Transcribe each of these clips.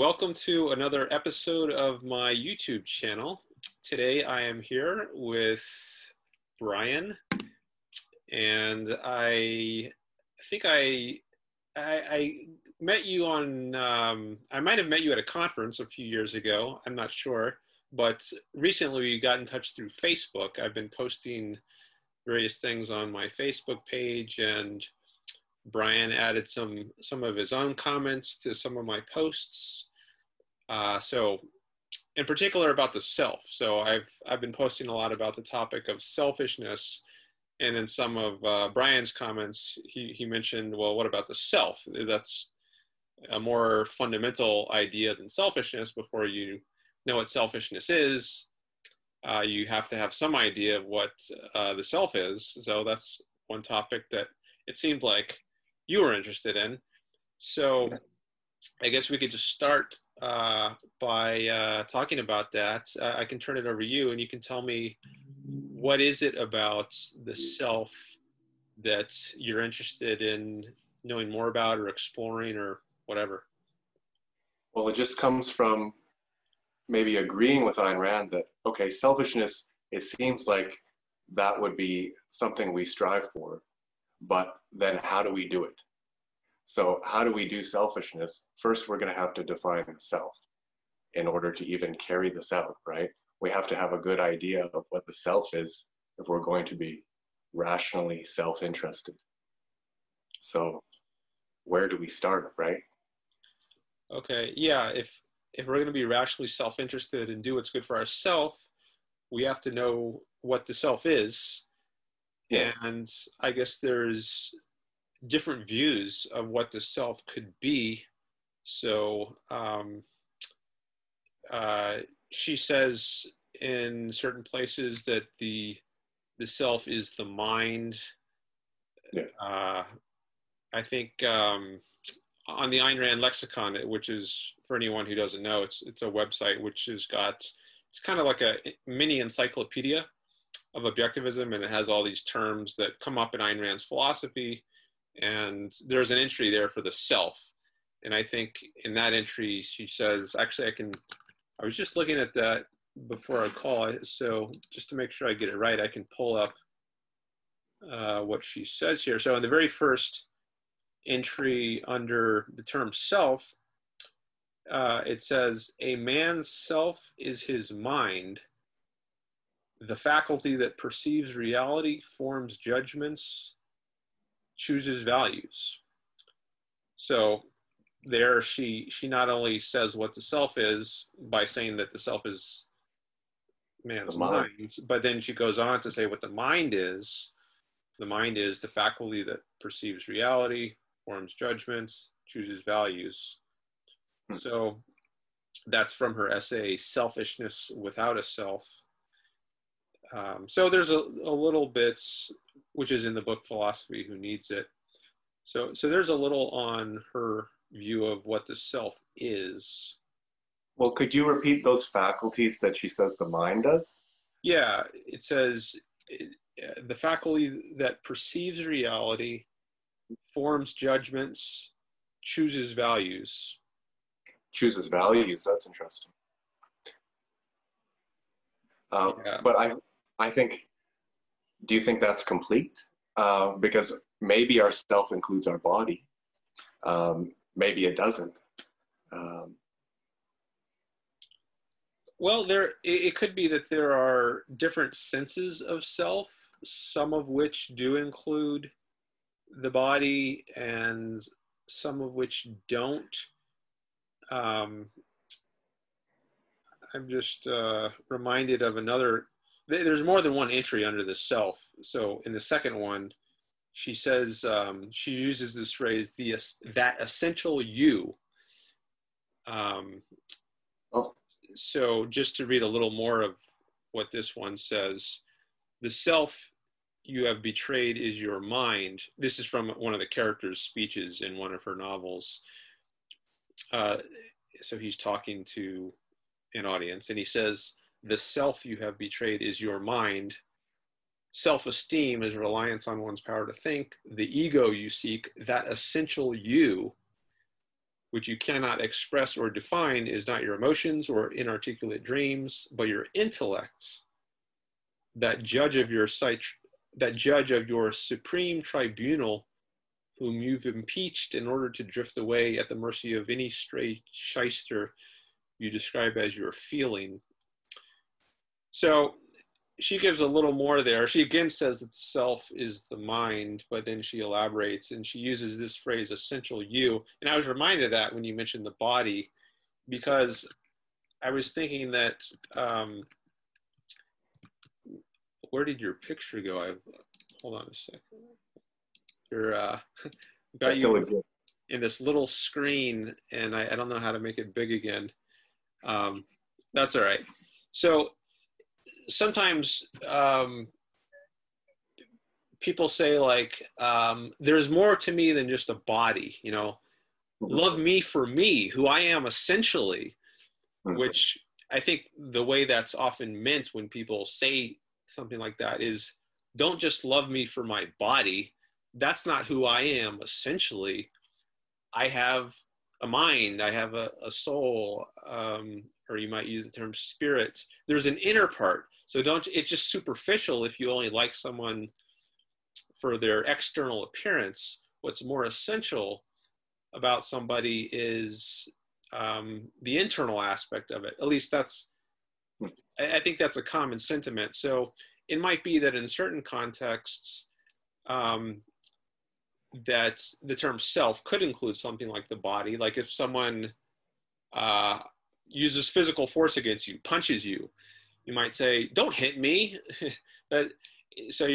Welcome to another episode of my YouTube channel. Today I am here with Brian, and I think I I, I met you on um, I might have met you at a conference a few years ago. I'm not sure, but recently we got in touch through Facebook. I've been posting various things on my Facebook page and Brian added some some of his own comments to some of my posts. Uh, so, in particular about the self. So I've I've been posting a lot about the topic of selfishness, and in some of uh, Brian's comments, he he mentioned, well, what about the self? That's a more fundamental idea than selfishness. Before you know what selfishness is, uh, you have to have some idea of what uh, the self is. So that's one topic that it seemed like you were interested in. So I guess we could just start uh, by uh, talking about that. Uh, I can turn it over to you, and you can tell me what is it about the self that you're interested in knowing more about, or exploring, or whatever. Well, it just comes from maybe agreeing with Ayn Rand that okay, selfishness. It seems like that would be something we strive for, but then how do we do it? So, how do we do selfishness? First, we're going to have to define self in order to even carry this out, right? We have to have a good idea of what the self is if we're going to be rationally self interested. So, where do we start, right? Okay, yeah, if if we're going to be rationally self interested and do what's good for ourselves, we have to know what the self is. Yeah. And I guess there's different views of what the self could be. So um, uh, she says in certain places that the the self is the mind. Yeah. Uh, I think um, on the Ayn Rand lexicon, which is for anyone who doesn't know, it's it's a website which has got it's kind of like a mini encyclopedia of objectivism, and it has all these terms that come up in Ayn Rand's philosophy and there's an entry there for the self. And i think in that entry she says actually i can i was just looking at that before i call. So just to make sure i get it right i can pull up uh, what she says here. So in the very first entry under the term self uh, it says a man's self is his mind. The faculty that perceives reality forms judgments chooses values. So there she she not only says what the self is by saying that the self is man's mind. mind, but then she goes on to say what the mind is. The mind is the faculty that perceives reality, forms judgments, chooses values. Hmm. So that's from her essay, Selfishness Without a Self. Um, so there's a, a little bit, which is in the book Philosophy Who Needs It. So, so there's a little on her view of what the self is. Well, could you repeat those faculties that she says the mind does? Yeah, it says uh, the faculty that perceives reality, forms judgments, chooses values. Chooses values. That's interesting. Uh, yeah. But I, I think, do you think that's complete? Uh, because maybe our self includes our body. Um, maybe it doesn't. Um, well, there it could be that there are different senses of self, some of which do include the body, and some of which don't. Um, I'm just uh, reminded of another there's more than one entry under the self. So in the second one, she says um, she uses this phrase the that essential you. Um, oh. So just to read a little more of what this one says, the self you have betrayed is your mind. This is from one of the characters' speeches in one of her novels. Uh, so he's talking to an audience, and he says the self you have betrayed is your mind. Self esteem is reliance on one's power to think. The ego you seek, that essential you, which you cannot express or define, is not your emotions or inarticulate dreams, but your intellect, that judge of your sight, that judge of your supreme tribunal, whom you've impeached in order to drift away at the mercy of any stray shyster you describe as your feeling. So she gives a little more there. She again says that self is the mind, but then she elaborates and she uses this phrase, essential you. And I was reminded of that when you mentioned the body, because I was thinking that, um, where did your picture go? I Hold on a second. Your, uh, got you in this little screen and I, I, don't know how to make it big again. Um, that's all right. So sometimes um, people say like um, there's more to me than just a body you know? Love me for me who i am essentially mm-hmm. which i think the way that's often meant when people say something like that is don't just love me for my body. That's not who i am essentially. I have a mind i have a, a soul um, or you might use the term spirit. There's an inner part so don't, it's just superficial if you only like someone for their external appearance. What's more essential about somebody is um, the internal aspect of it. At least that's, I think that's a common sentiment. So it might be that in certain contexts, um, that the term self could include something like the body. Like if someone uh, uses physical force against you, punches you, you might say, "Don't hit me." that so,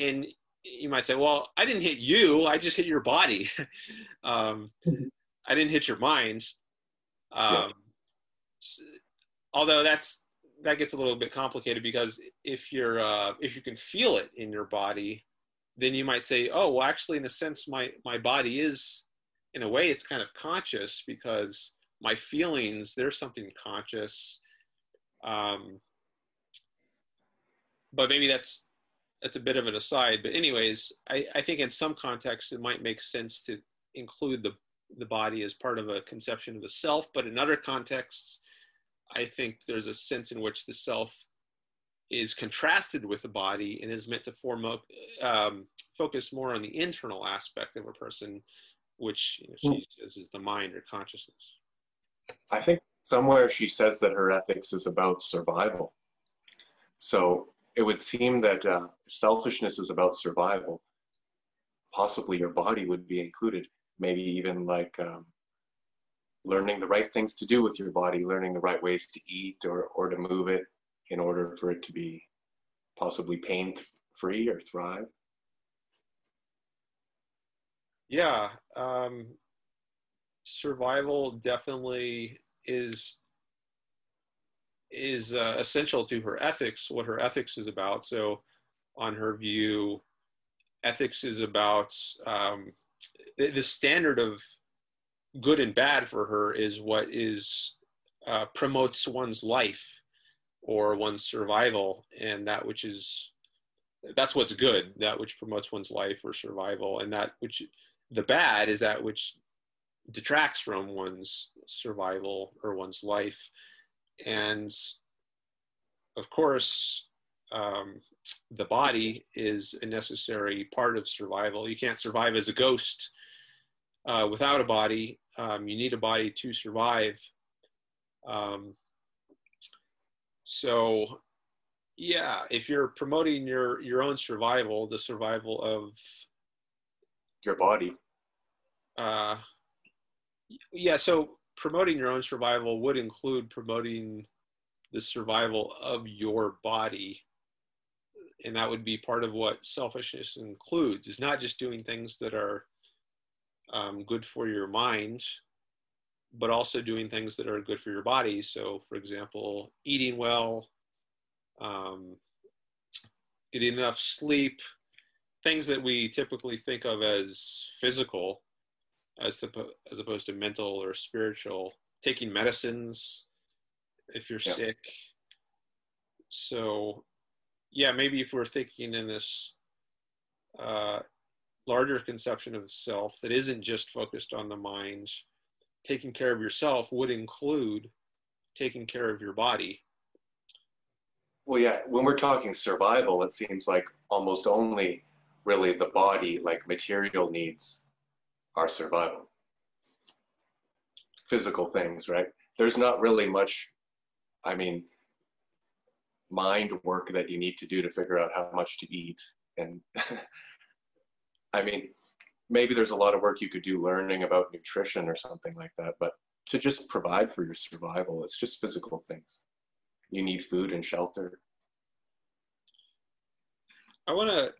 and you might say, "Well, I didn't hit you. I just hit your body. um, I didn't hit your minds." Um, yeah. Although that's that gets a little bit complicated because if you're uh, if you can feel it in your body, then you might say, "Oh, well, actually, in a sense, my my body is, in a way, it's kind of conscious because my feelings there's something conscious." Um, but maybe that's that's a bit of an aside. But anyways, I, I think in some contexts it might make sense to include the the body as part of a conception of the self, but in other contexts, I think there's a sense in which the self is contrasted with the body and is meant to form up, um, focus more on the internal aspect of a person, which you know, she hmm. says is the mind or consciousness. I think somewhere she says that her ethics is about survival. So it would seem that uh, selfishness is about survival. Possibly your body would be included, maybe even like um, learning the right things to do with your body, learning the right ways to eat or, or to move it in order for it to be possibly pain free or thrive. Yeah, um, survival definitely is is uh, essential to her ethics, what her ethics is about. So, on her view, ethics is about um, the, standard of good and bad for her is what is uh, promotes one's life or one's survival, and that which is that's what's good, that which promotes one's life or survival, and that which the bad is that which detracts from one's survival or one's life and of course, um, the body is a necessary part of survival. You can't survive as a ghost uh, without a body. Um, you need a body to survive. Um, so, yeah, if you're promoting your your own survival, the survival of your body. Uh, yeah, so promoting your own survival would include promoting the survival of your body. And that would be part of what selfishness includes is not just doing things that are um, good for your mind but also doing things that are good for your body. So for example eating well um, getting enough sleep things that we typically think of as physical as to as opposed to mental or spiritual. Taking medicines if you're sick. So, yeah, maybe if we're thinking in this uh, larger conception of self that isn't just focused on the mind, taking care of yourself would include taking care of your body. Well, yeah, when we're talking survival, it seems like almost only really the body, like material needs, are survival. Physical things, right? There's not really much, I mean, mind work that you need to do to figure out how much to eat. And I mean, maybe there's a lot of work you could do learning about nutrition or something like that, but to just provide for your survival, it's just physical things. You need food and shelter. I want to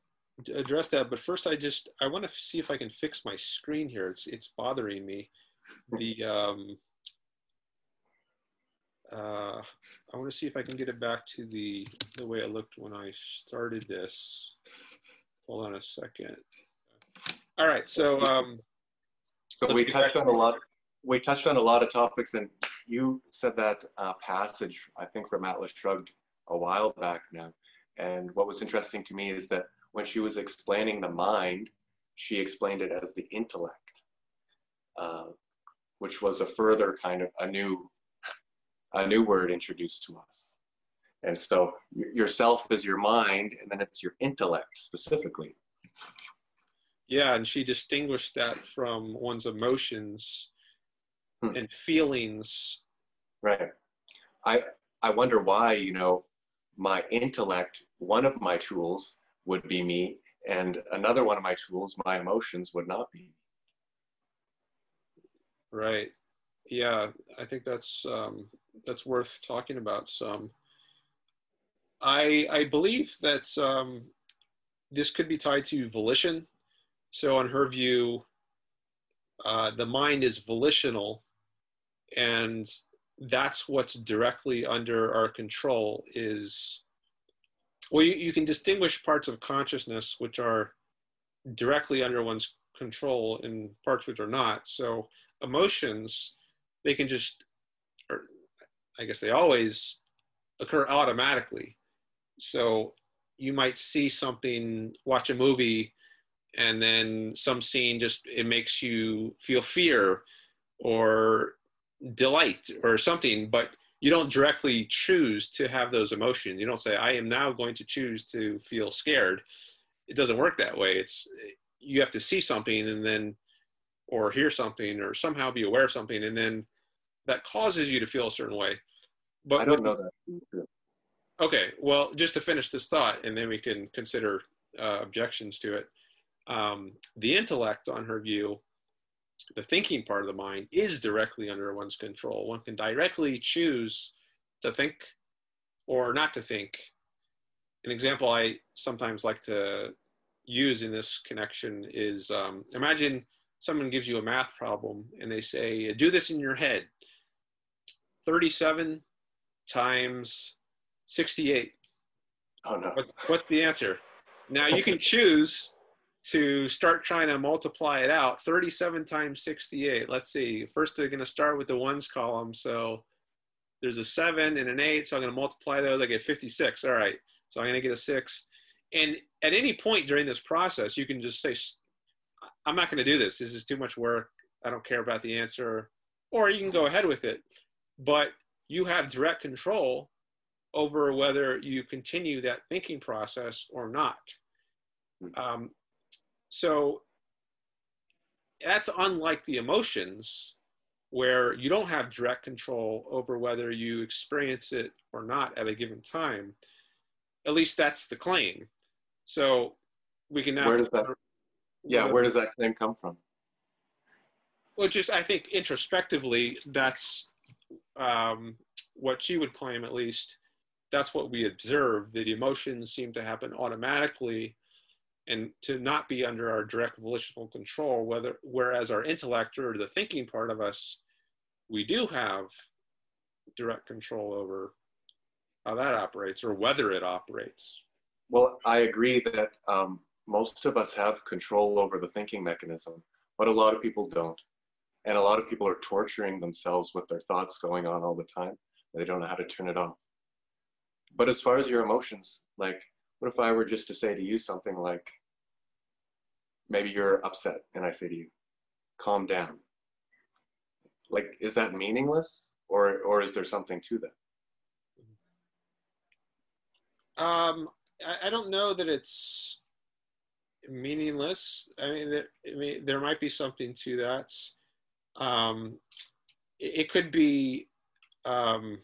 address that, but first I just I want to see if I can fix my screen here. It's it's bothering me. The um, uh, I want to see if I can get it back to the the way it looked when I started this. Hold on a second. All right, so um, so we touched on a lot. We touched on a lot of topics, and you said that uh, passage I think from Atlas Shrugged a while back now. And what was interesting to me is that when she was explaining the mind, she explained it as the intellect, uh, which was a further kind of a new, a new word introduced to us. And so yourself is your mind, and then it's your intellect specifically. Yeah, and she distinguished that from one's emotions hmm. and feelings. Right. I I wonder why, you know, my intellect, one of my tools would be me, and another one of my tools, my emotions, would not be. Right. Yeah, I think that's um, that's worth talking about some. I I believe that um, this could be tied to volition. So, on her view, uh, the mind is volitional, and that's what's directly under our control is well you, you can distinguish parts of consciousness which are directly under one's control and parts which are not. So emotions they can just or i guess they always occur automatically. So you might see something watch a movie and then some scene just it makes you feel fear or delight or something, but you don't directly choose to have those emotions. You don't say, I am now going to choose to feel scared. It doesn't work that way. It's you have to see something and then or hear something or somehow be aware of something and then that causes you to feel a certain way. But I don't know that. Okay, well, just to finish this thought, and then we can consider uh, objections to it. Um, the intellect, on her view, the thinking part of the mind is directly under one's control. One can directly choose to think or not to think. An example I sometimes like to use in this connection is um, imagine someone gives you a math problem and they say, do this in your head 37 times 68. Oh, no. What's, what's the answer? Now you can choose to start trying to multiply it out 37 times 68 let's see first they're going to start with the ones column so there's a 7 and an 8 so i'm going to multiply those i get 56 all right so i'm going to get a 6 and at any point during this process you can just say i'm not going to do this this is too much work i don't care about the answer or you can go ahead with it but you have direct control over whether you continue that thinking process or not. Um, so that's unlike the emotions where you don't have direct control over whether you experience it or not at a given time. At least that's the claim. So we can now. Where does that? Yeah, where does that claim come from? Well, just I think introspectively, that's um, what she would claim. At least that's what we observe. That emotions seem to happen automatically and to not be under our direct volitional control whether whereas our intellect or the thinking part of us we do have direct control over how that operates or whether it operates. Well i agree that um, most of us have control over the thinking mechanism but a lot of people don't. And a lot of people are torturing themselves with their thoughts going on all the time. They don't know how to turn it off. But as far as your emotions like what if I were just to say to you something like, maybe you're upset, and I say to you, calm down. like is that meaningless or or is there something to that? Um I, I don't know that it's meaningless. I mean there, I mean, there might be something to that. Um it, it could be um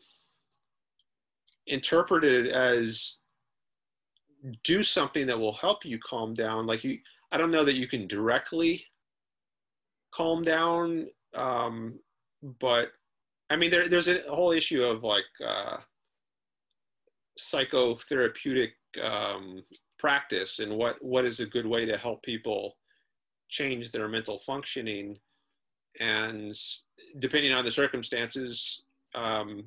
interpreted as do something that will help you calm down. Like you i don't know that you can directly calm down um but i mean there, there's a whole issue of like uh psychotherapeutic um practice and what what is a good way to help people change their mental functioning. And depending on the circumstances um,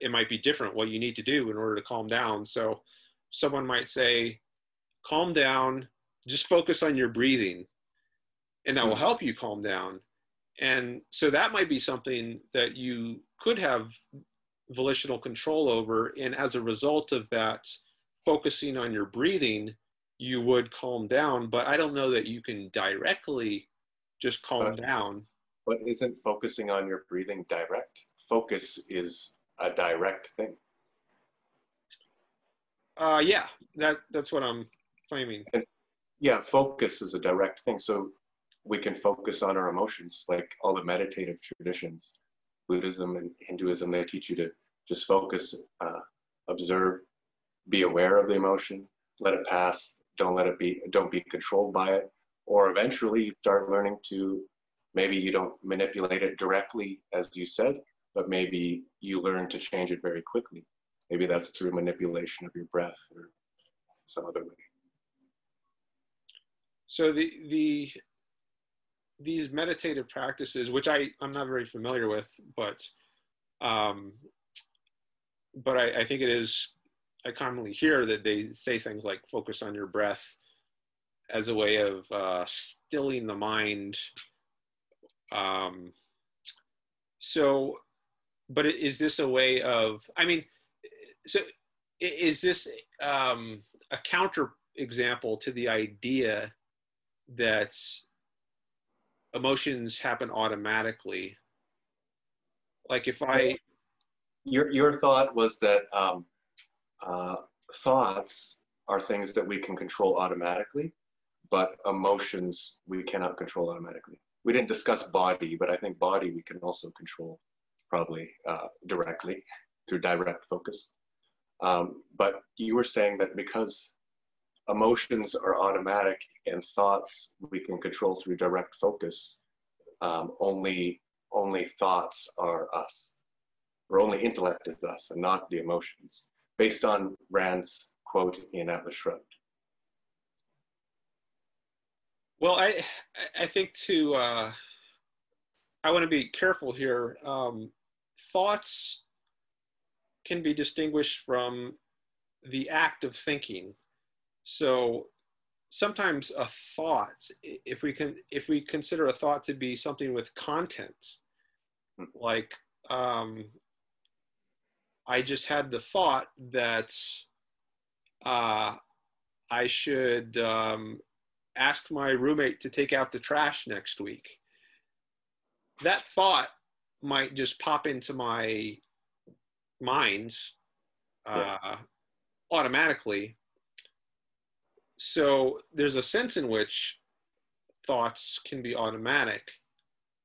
it might be different what you need to do in order to calm down. So someone might say calm down just focus on your breathing and that will Mhm. help you calm down. And so that might be something that you could have volitional control over and as a result of that focusing on your breathing you would calm down but i don't know that you can directly just calm But- down. but isn't focusing on your breathing direct? Focus is a direct thing uh yeah that that's what i'm claiming. Yeah focus is a direct thing. So we can focus on our emotions like all the meditative traditions buddhism and hinduism they teach you to just focus uh, observe be aware of the emotion let it pass don't let it be don't be controlled by it or eventually you start learning to maybe you don't manipulate it directly as you said but maybe you learn to change it very quickly maybe that's through manipulation of your breath or some other way. So the the these meditative practices which i i'm not very familiar with but um but i i think it is i commonly hear that they say things like focus on your breath as a way of uh stilling the mind. Um so but is this a way of i mean so is this um a counter example to the idea that emotions happen automatically. Like if I, your your thought was that um, uh, thoughts are things that we can control automatically, but emotions we cannot control automatically. We didn't discuss body, but I think body we can also control probably uh, directly through direct focus. Um, but you were saying that because emotions are automatic and thoughts we can control through direct focus, um, only only thoughts are us or only intellect is us and not the emotions, based on Rand's quote in Atlas Shrugged. well, I, I think to, uh, I want to be careful here. Um, thoughts can be distinguished from the act of thinking. So sometimes a thought, if we can, if we consider a thought to be something with content, like um, I just had the thought that uh, I should um, ask my roommate to take out the trash next week. That thought might just pop into my mind uh, automatically. So there's a sense in which thoughts can be automatic,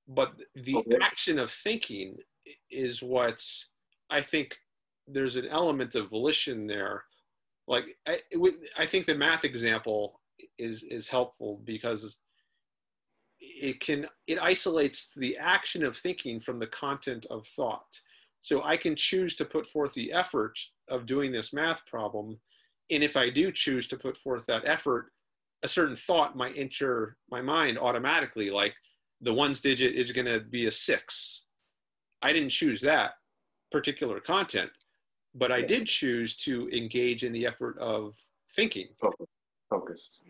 but the Okay. action of thinking is what I think there's an element of volition there. Like I, it I think the math example is is helpful because it can it isolates the action of thinking from the content of thought. So I can choose to put forth the effort of doing this math problem, and if I do choose to put forth that effort, a certain thought might enter my mind automatically, like the ones digit is going to be a six. I didn't choose that particular content, but I did choose to engage in the effort of thinking. Focus.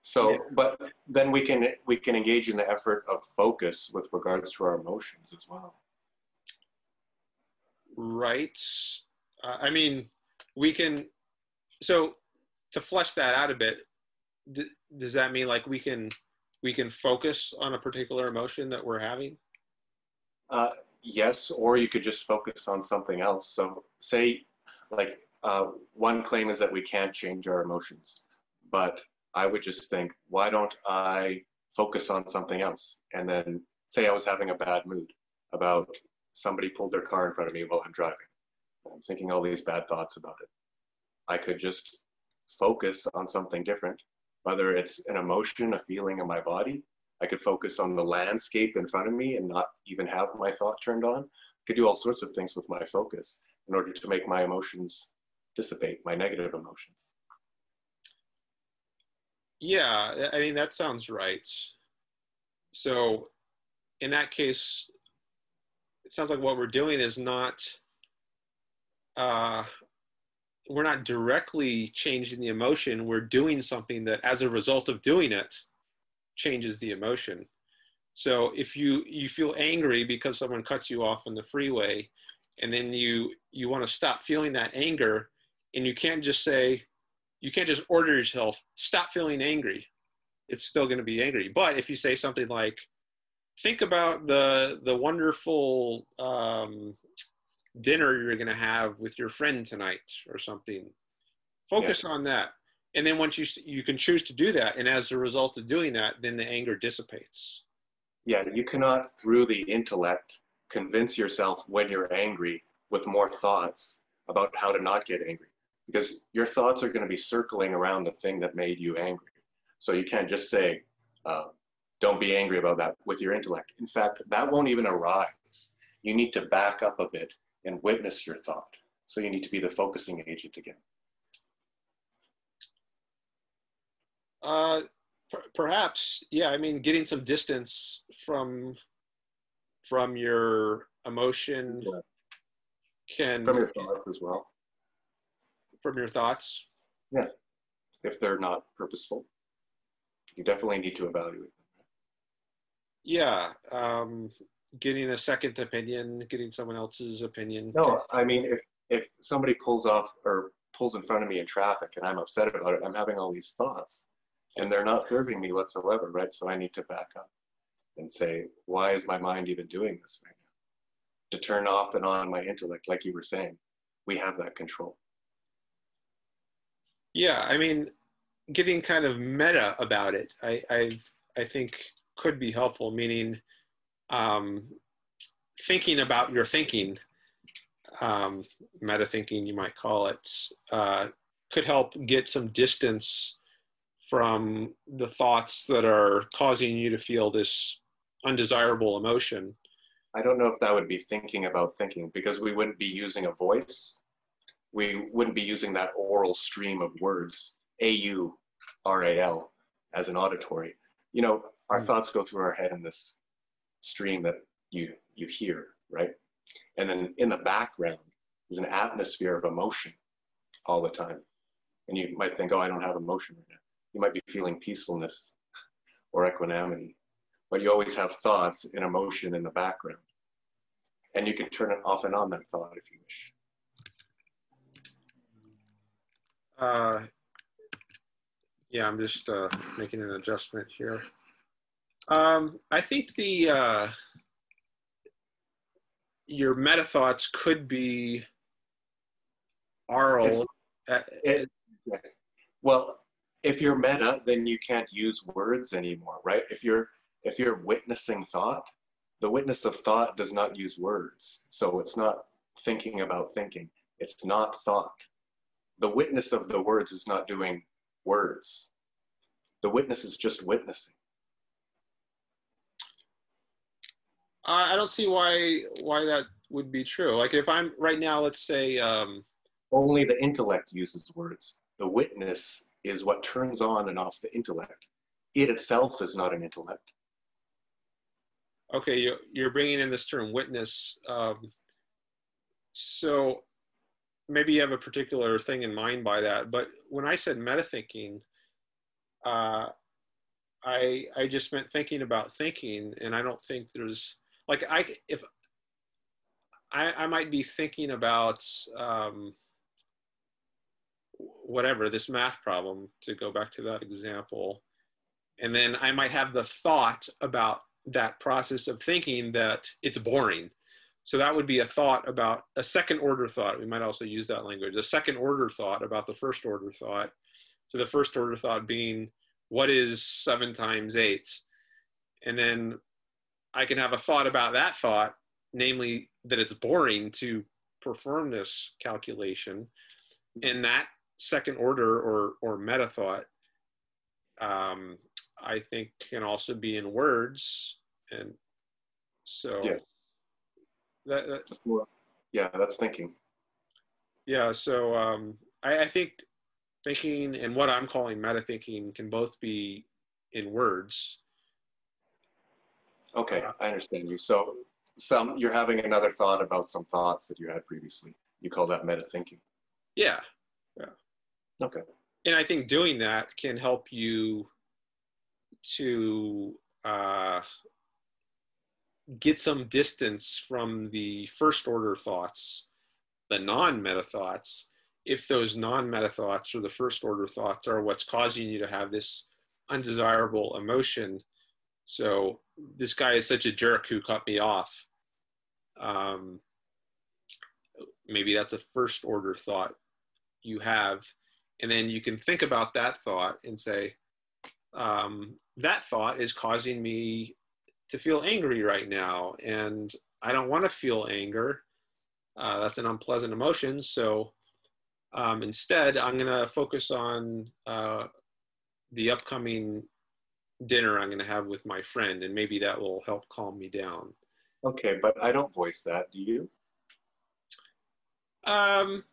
So, Yeah. but then we can we can engage in the effort of focus with regards to our emotions as well. Right. Uh, I mean, we can. So, to flesh that out a bit, d- does that mean like we can we can focus on a particular emotion that we're having? Uh, yes, or you could just focus on something else. So, say, like, uh, one claim is that we can't change our emotions, but I would just think, why don't I focus on something else? And then say I was having a bad mood about somebody pulled their car in front of me while I'm driving. I'm thinking all these bad thoughts about it. I could just focus on something different, whether it's an emotion, a feeling in my body. I could focus on the landscape in front of me and not even have my thought turned on. I could do all sorts of things with my focus in order to make my emotions dissipate, my negative emotions. Yeah, I mean, that sounds right. So, in that case, it sounds like what we're doing is not, uh, we're not directly changing the emotion. We're doing something that, as a result of doing it, changes the emotion. So if you you feel angry because someone cuts you off on the freeway, and then you you want to stop feeling that anger, and you can't just say, you can't just order yourself stop feeling angry. It's still going to be angry. But if you say something like, think about the the wonderful um, dinner you're going to have with your friend tonight or something, focus yeah. on that. And then once you you can choose to do that, and as a result of doing that, then the anger dissipates. Yeah, you cannot through the intellect convince yourself when you're angry with more thoughts about how to not get angry because your thoughts are going to be circling around the thing that made you angry. So you can't just say, uh, don't be angry about that with your intellect. In fact, that won't even arise. You need to back up a bit and witness your thought. So you need to be the focusing agent again. Uh, per- perhaps, yeah. I mean, getting some distance from from your emotion yeah. can from your thoughts as well from your thoughts? Yeah, if they're not purposeful, you definitely need to evaluate them. Yeah, um, getting a second opinion, getting someone else's opinion. No, I mean if if somebody pulls off or pulls in front of me in traffic and I'm upset about it, I'm having all these thoughts, and they're not serving me whatsoever, right? So I need to back up and say, why is my mind even doing this right now? To turn off and on my intellect, like you were saying, we have that control. Yeah, I mean, getting kind of meta about it, I I, I think could be helpful. Meaning, um, thinking about your thinking, um, meta thinking, you might call it, uh, could help get some distance from the thoughts that are causing you to feel this undesirable emotion. I don't know if that would be thinking about thinking because we wouldn't be using a voice we wouldn't be using that aural stream of words, A-U, R-A-L, as an auditory. You know, our mm. thoughts go through our head in this stream that you you hear, right? And then in the background is an atmosphere of emotion all the time. And you might think, oh, I don't have emotion right now. You might be feeling peacefulness or equanimity, but you always have thoughts and emotion in the background. And you can turn it off and on that thought if you wish. Uh, yeah, I'm just uh, making an adjustment here. Um, I think the uh, your meta thoughts could be oral. It, well, if you're meta, then you can't use words anymore, right? If you're if you're witnessing thought, the witness of thought does not use words, so it's not thinking about thinking. It's not thought the witness of the words is not doing words. The witness is just witnessing. I don't see why why that would be true. Like if I'm right now, let's say. Um, Only the intellect uses words. The witness is what turns on and off the intellect. It itself is not an intellect. Okay, you're, you're bringing in this term witness. Um, so maybe you have a particular thing in mind by that, but when I said meta thinking, uh, I I just meant thinking about thinking, and I don't think there's like I if I I might be thinking about um, whatever this math problem to go back to that example, and then I might have the thought about that process of thinking that it's boring. So that would be a thought about a second order thought. We might also use that language, a second order thought about the first order thought. So the first order thought being, what is seven times eight? And then I can have a thought about that thought, namely that it's boring to perform this calculation. And that second order or, or meta thought, um, I think can also be in words. And so Yeah. that, that more- Yeah, that's thinking. yeah so um, I, I think thinking and what i'm calling meta thinking can both be in words Okay, I understand you. So some you're having another thought about some thoughts that you had previously. You call that meta thinking. Yeah. Yeah Okay. and i think doing that can help you to uh, get some distance from the first order thoughts the non-meta thoughts if those non-meta thoughts or the first order thoughts are what's causing you to have this undesirable emotion so this guy is such a jerk who cut me off. Um, maybe that's a first order thought you have. And then you can think about that thought and say um, that thought is causing me to feel angry right now. And i don't want to feel anger. Uh, that's an unpleasant emotion. So um, instead i'm going to focus on uh, the upcoming dinner i'm going to have with my friend and maybe that will help calm me down Okay, but I don't voice that. Do you? um,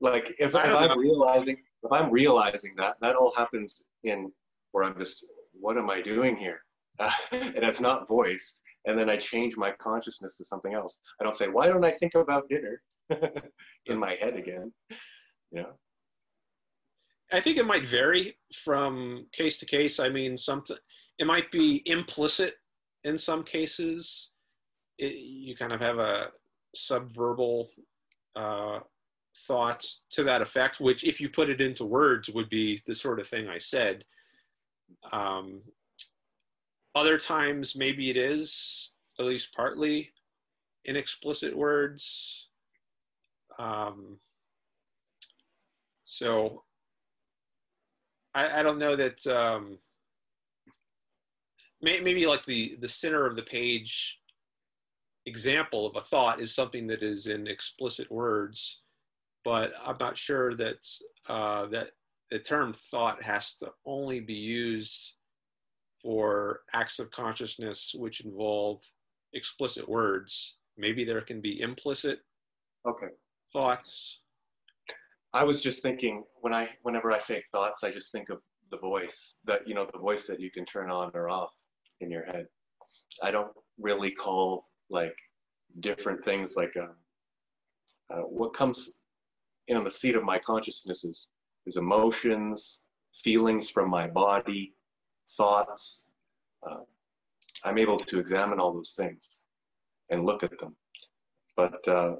Like if, if I'm realizing if I'm realizing that that all happens in where I'm just what am I doing here? and it's not voiced. And then I change my consciousness to something else. I don't say, why don't I think about dinner in my head again? You know? I think it might vary from case to case. I mean, some it might be implicit in some cases. It, you kind of have a subverbal uh, thoughts to that effect, which, if you put it into words, would be the sort of thing I said. Um, other times, maybe it is at least partly in explicit words. Um, so I, I don't know that um, may, maybe like the the center of the page example of a thought is something that is in explicit words, but I'm not sure that uh, that the term thought has to only be used for acts of consciousness which involve explicit words. Maybe there can be implicit Okay. thoughts. I was just thinking when I whenever I say thoughts, I just think of the voice that you know the voice that you can turn on or off in your head. I don't really call like different things like uh, uh, what comes in on the seat of my consciousness is, is emotions, feelings from my body, thoughts. Uh, I'm able to examine all those things and look at them, but uh,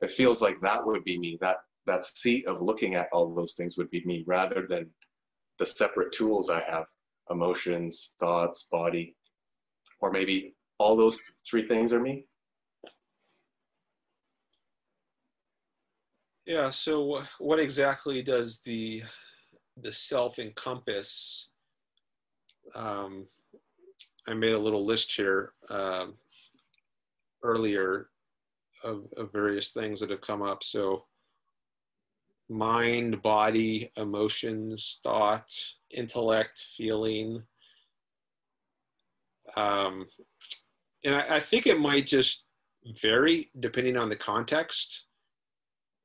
it feels like that would be me. That that seat of looking at all those things would be me, rather than the separate tools I have: emotions, thoughts, body, or maybe all those three things are me. Yeah. So, what exactly does the the self encompass? Um, I made a little list here um, earlier of, of various things that have come up. So, mind, body, emotions, thought, intellect, feeling. Um, and I, I think it might just vary depending on the context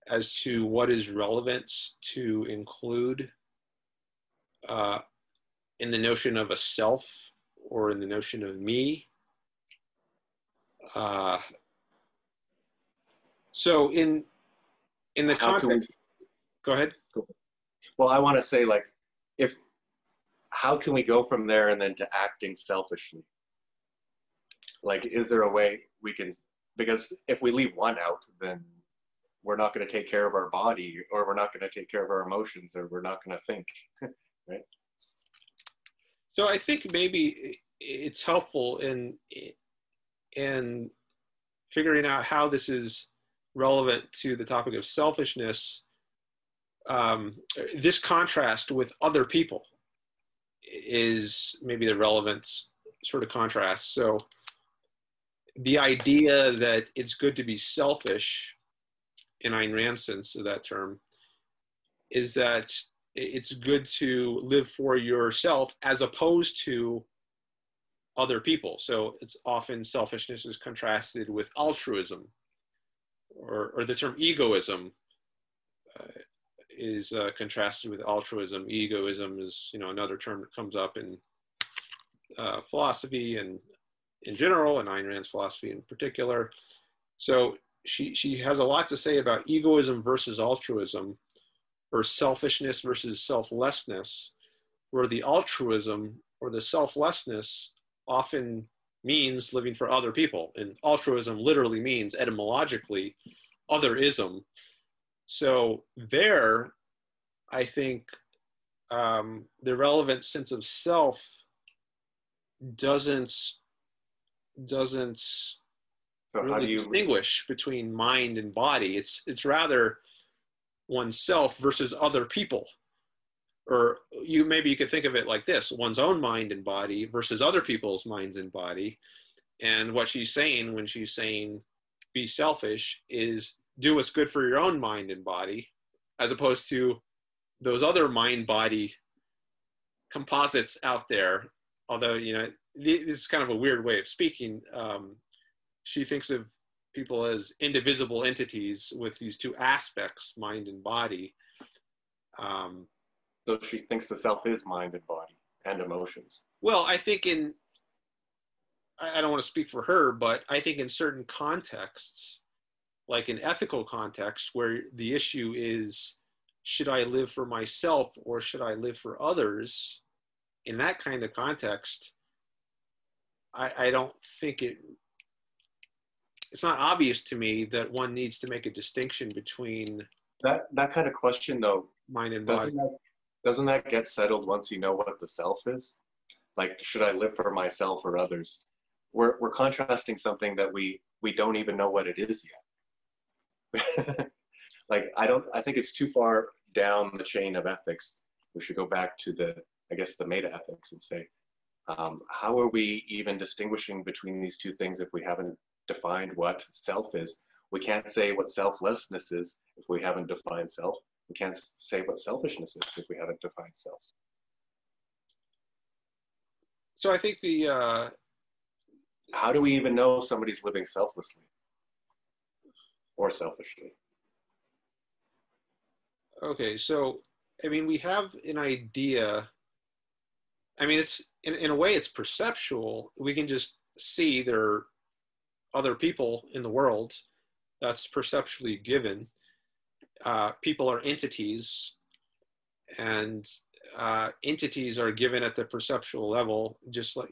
as to what is relevant to include uh, in the notion of a self or in the notion of me. Uh, so in in the How can we- context, go ahead. Well, I want to say like, if how can we go from there and then to acting selfishly? Like, is there a way we can? Because if we leave one out, then we're not going to take care of our body, or we're not going to take care of our emotions, or we're not going to think. Right? So I think maybe it's helpful in in figuring out how this is relevant to the topic of selfishness. Um, this contrast with other people is maybe the relevant sort of contrast. So the idea that it's good to be selfish, in Ayn Rand's sense of that term, is that it's good to live for yourself as opposed to other people. So it's often selfishness is contrasted with altruism, or, or the term egoism uh, is uh, contrasted with altruism. Egoism is, you know, another term that comes up in uh, philosophy and in general, and Ayn Rand's philosophy in particular. So she she has a lot to say about egoism versus altruism, or selfishness versus selflessness, where the altruism or the selflessness often means living for other people, and altruism literally means etymologically otherism. So there, I think um, the relevant sense of self doesn't doesn't so really you... distinguish between mind and body. It's it's rather oneself versus other people. Or you maybe you could think of it like this: one's own mind and body versus other people's minds and body. And what she's saying when she's saying be selfish is do what's good for your own mind and body, as opposed to those other mind body composites out there. Although you know this is kind of a weird way of speaking. Um, she thinks of people as indivisible entities with these two aspects, mind and body. Um, so she thinks the self is mind and body and emotions. Well, I think in, I don't want to speak for her, but I think in certain contexts, like in ethical context, where the issue is, should I live for myself or should I live for others? In that kind of context, I, I don't think it it's not obvious to me that one needs to make a distinction between that that kind of question though mind and body. That, doesn't that get settled once you know what the self is? Like, should I live for myself or others? We're we're contrasting something that we we don't even know what it is yet. like, I don't. I think it's too far down the chain of ethics. We should go back to the, I guess, the meta ethics and say, um, how are we even distinguishing between these two things if we haven't defined what self is? We can't say what selflessness is if we haven't defined self. We can't say what selfishness is if we haven't defined self. So I think the. Uh... How do we even know somebody's living selflessly or selfishly? Okay, so I mean, we have an idea I mean, it's in, in a way, it's perceptual. We can just see there are other people in the world. That's perceptually given. Uh, people are entities, and uh, entities are given at the perceptual level, just like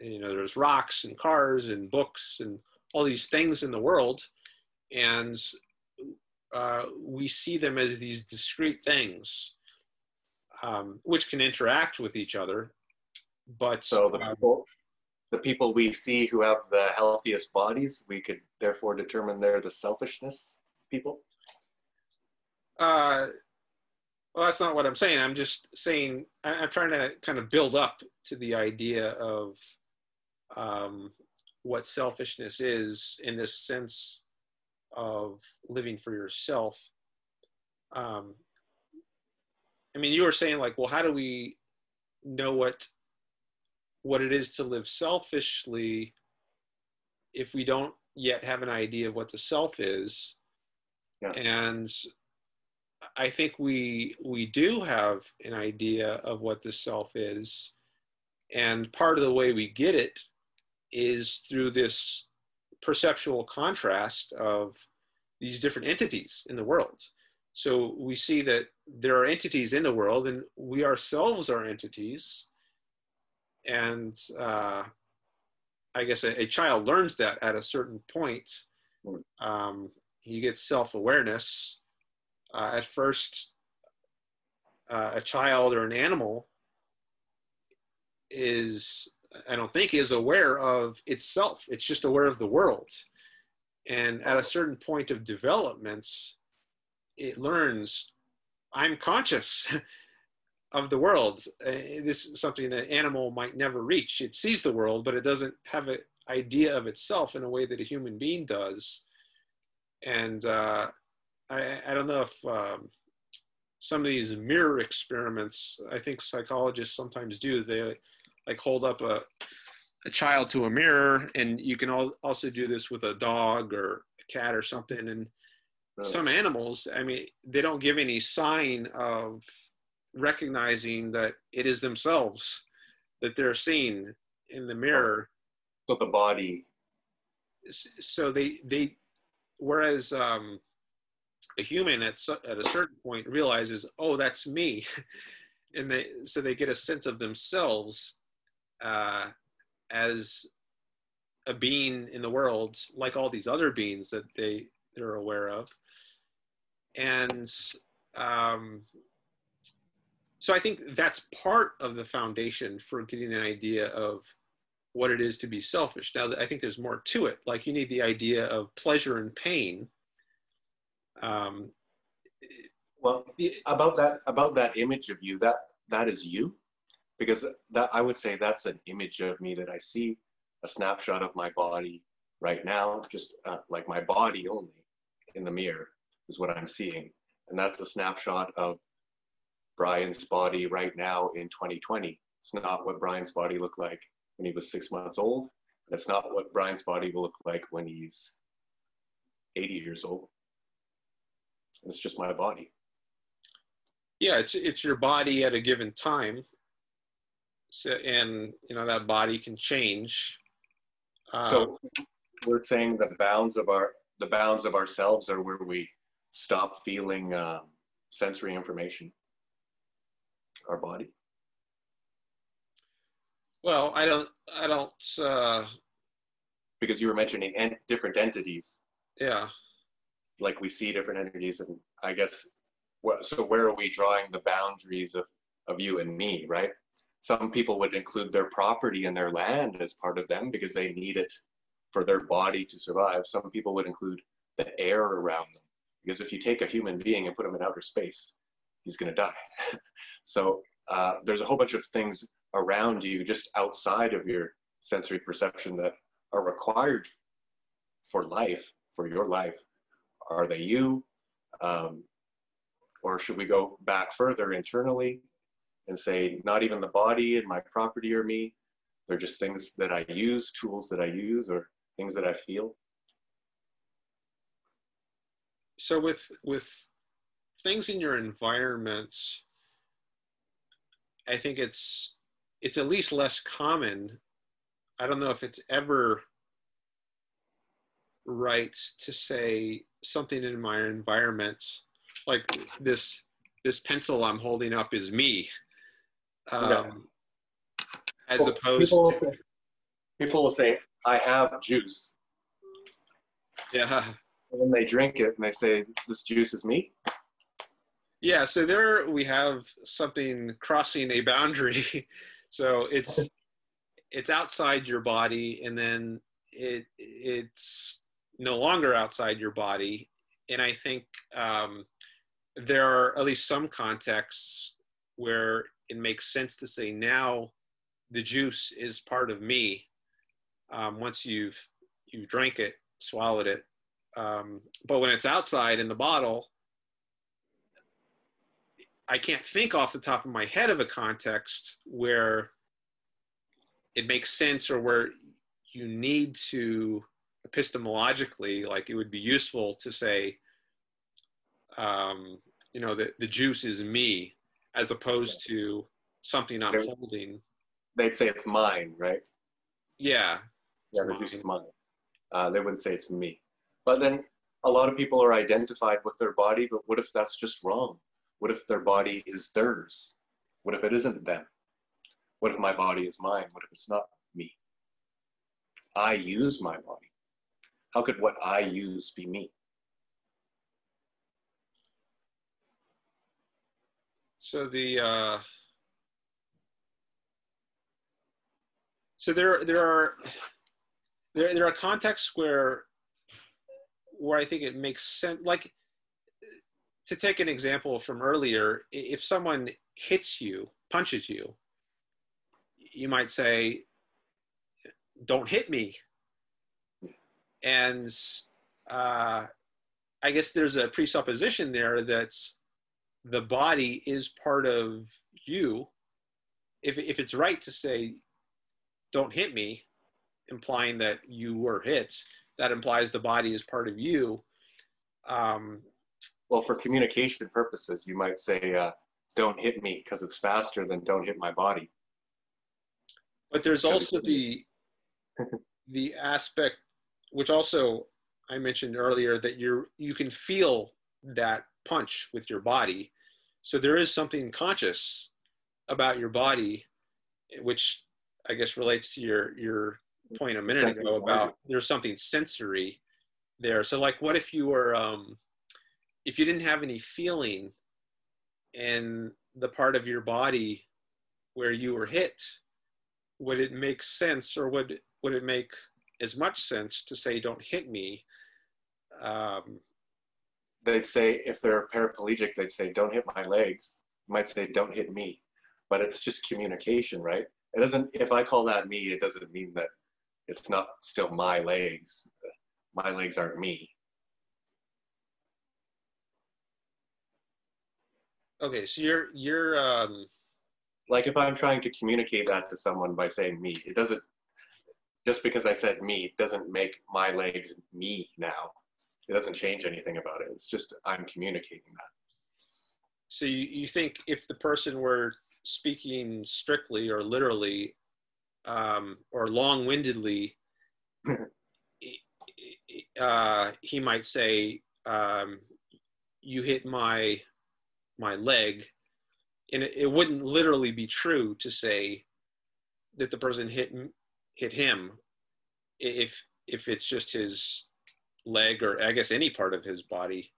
you know, there's rocks and cars and books and all these things in the world, and uh, we see them as these discrete things, um, which can interact with each other but so the people, the people we see who have the healthiest bodies, we could therefore determine they're the selfishness people. Uh, well, that's not what I'm saying. I'm just saying I'm trying to kind of build up to the idea of um, what selfishness is in this sense of living for yourself. Um, I mean, you were saying like, well, how do we know what what it is to live selfishly if we don't yet have an idea of what the self is yeah. and i think we we do have an idea of what the self is and part of the way we get it is through this perceptual contrast of these different entities in the world so we see that there are entities in the world and we ourselves are entities and uh, I guess a, a, child learns that at a certain point. Um, he gets self-awareness. Uh, at first, uh, a child or an animal is I don't think is aware of itself. It's just aware of the world. And at a certain point of developments, it learns I'm conscious of the world. Uh, this is something an animal might never reach. It sees the world, but it doesn't have an idea of itself in a way that a human being does. And uh, I, I, don't know if um, some of these mirror experiments, I think psychologists sometimes do. They like hold up a, a child to a mirror, and you can also do this with a dog or a cat or something. And some animals, I mean, they don't give any sign of recognizing that it is themselves that they're seeing in the mirror. So the body. So they they, whereas um, a human at at a certain point realizes, oh, that's me, and they so they get a sense of themselves uh, as a being in the world, like all these other beings that they they're aware of, and um, so I think that's part of the foundation for getting an idea of what it is to be selfish. Now, I think there's more to it. Like you need the idea of pleasure and pain. Um, well, about that about that image of you, that that is you, because that I would say that's an image of me that I see, a snapshot of my body right now, just uh, like my body only in the mirror is what I'm seeing, and that's a snapshot of Brian's body right now in 2020. It's not what Brian's body looked like when he was six months old. It's not what Brian's body will look like when he's 80 years old. It's just my body. Yeah, it's it's your body at a given time. So, and you know that body can change. Uh, so we're saying the bounds of our the bounds of ourselves are where we stop feeling um, sensory information our body? Well, I don't, I don't. Uh, because you were mentioning en- different entities. Yeah. Like we see different entities, and I guess, so where are we drawing the boundaries of, of you and me, right? Some people would include their property and their land as part of them because they need it for their body to survive. Some people would include the air around them because if you take a human being and put him in outer space, he's going to die. so uh, there's a whole bunch of things around you just outside of your sensory perception that are required for life, for your life. Are they you? Um, or should we go back further internally and say, not even the body and my property or me? They're just things that I use, tools that I use, or things that I feel. So with with things in your environment, I think it's it's at least less common. I don't know if it's ever right to say something in my environment like this this pencil I'm holding up is me. Um. As well, opposed people to say, people will say, I have juice. Yeah. And then they drink it and they say, This juice is me. Yeah, so there we have something crossing a boundary. so it's it's outside your body, and then it it's no longer outside your body. And I think um, there are at least some contexts where it makes sense to say now the juice is part of me. Um, once you've you drank it, swallowed it. Um, but when it's outside in the bottle, I can't think off the top of my head of a context where it makes sense or where you need to epistemologically, like it would be useful to say, um, you know, that the juice is me as opposed to something I'm holding. They'd say it's mine, right? Yeah. Yeah, the mine. juice is mine. Uh, they wouldn't say it's me. But then a lot of people are identified with their body, but what if that's just wrong? What if their body is theirs? What if it isn't them? What if my body is mine? What if it's not me? I use my body. How could what I use be me? So the uh, so there there are there there are contexts where where I think it makes sense. Like to take an example from earlier, if someone hits you, punches you, you might say, "Don't hit me," and uh, I guess there's a presupposition there that the body is part of you. If if it's right to say, "Don't hit me," implying that you were hit, that implies the body is part of you. Um, well, for communication purposes, you might say, uh, "Don't hit me" because it's faster than "Don't hit my body." But there's also the the aspect, which also I mentioned earlier, that you're you can feel that punch with your body. So there is something conscious about your body, which I guess relates to your your point a minute ago about there's something sensory there. So like, what if you were um, if you didn't have any feeling in the part of your body where you were hit? Would it make sense, or would would it make as much sense to say, "Don't hit me"? Um, they'd say if they're paraplegic, they'd say, "Don't hit my legs." You might say, "Don't hit me," but it's just communication, right? It doesn't. If I call that me, it doesn't mean that it's not still my legs. My legs aren't me. Okay, so you're you're um like if I'm trying to communicate that to someone by saying me, it doesn't just because I said me doesn't make my legs me now. It doesn't change anything about it. It's just I'm communicating that. So you, you think if the person were speaking strictly or literally um, or long-windedly, uh, he might say, um, "You hit my my leg," and it, it, wouldn't literally be true to say that the person hit hit him if if it's just his leg or I guess any part of his body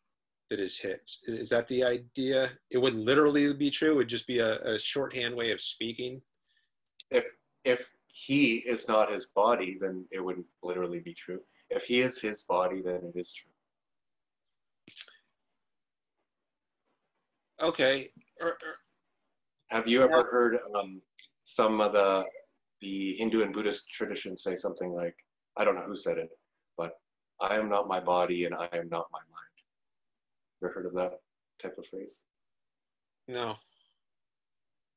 that is hit. Is that the idea? It wouldn't literally be true. It would just be a, a shorthand way of speaking. If if he is not his body, then it wouldn't literally be true. If he is his body, then it is true. Okay. Er, er, Have you ever heard um, some of the the Hindu and Buddhist traditions say something like, I don't know who said it, but I am not my body and I am not my mind. Ever heard of that type of phrase? No.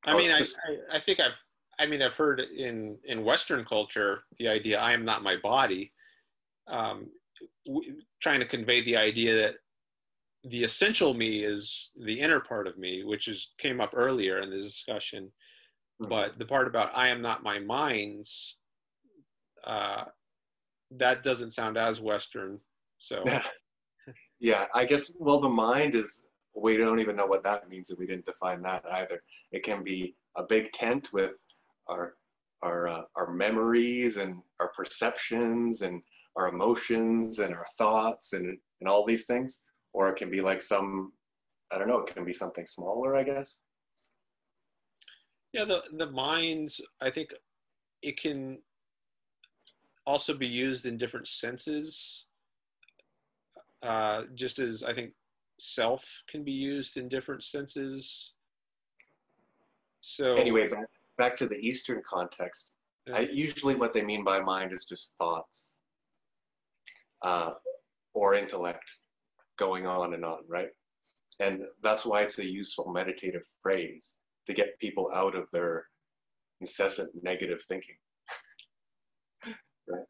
I oh, mean, I, just, I, I think I've I mean, I've heard in in Western culture the idea "I am not my body," um, w- trying to convey the idea that the essential me is the inner part of me, which is came up earlier in the discussion. Mm-hmm. But the part about "I am not my mind's," uh, that doesn't sound as Western. So, yeah, I guess. Well, the mind is. We don't even know what that means, and we didn't define that either. It can be a big tent with our our uh, our memories and our perceptions and our emotions and our thoughts and and all these things or it can be like some i don't know it can be something smaller i guess yeah the the minds i think it can also be used in different senses. Uh, just as i think self can be used in different senses. So anyway back, back to the Eastern context, I, usually what they mean by mind is just thoughts uh, or intellect going on and on, right? And that's why it's a useful meditative phrase to get people out of their incessant negative thinking. right?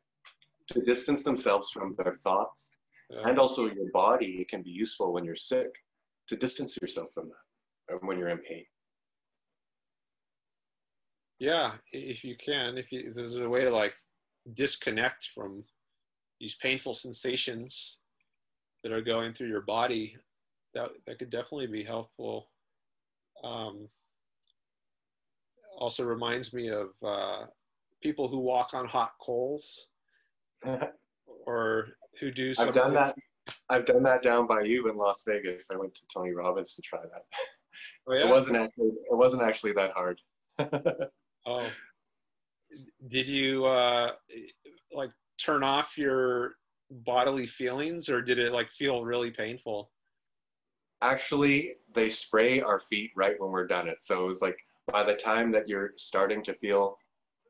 To distance themselves from their thoughts yeah. and also your body, it can be useful when you're sick to distance yourself from that or when you're in pain. Yeah, if you can, if, you, if there's a way to like disconnect from these painful sensations that are going through your body, that that could definitely be helpful. Um, also reminds me of uh, people who walk on hot coals, or who do. I've done that. I've done that down by you in Las Vegas. I went to Tony Robbins to try that. Oh, yeah? It wasn't actually. It wasn't actually that hard. Oh, did you uh, like turn off your bodily feelings, or did it like feel really painful? Actually, they spray our feet right when we're done it. So it was like by the time that you're starting to feel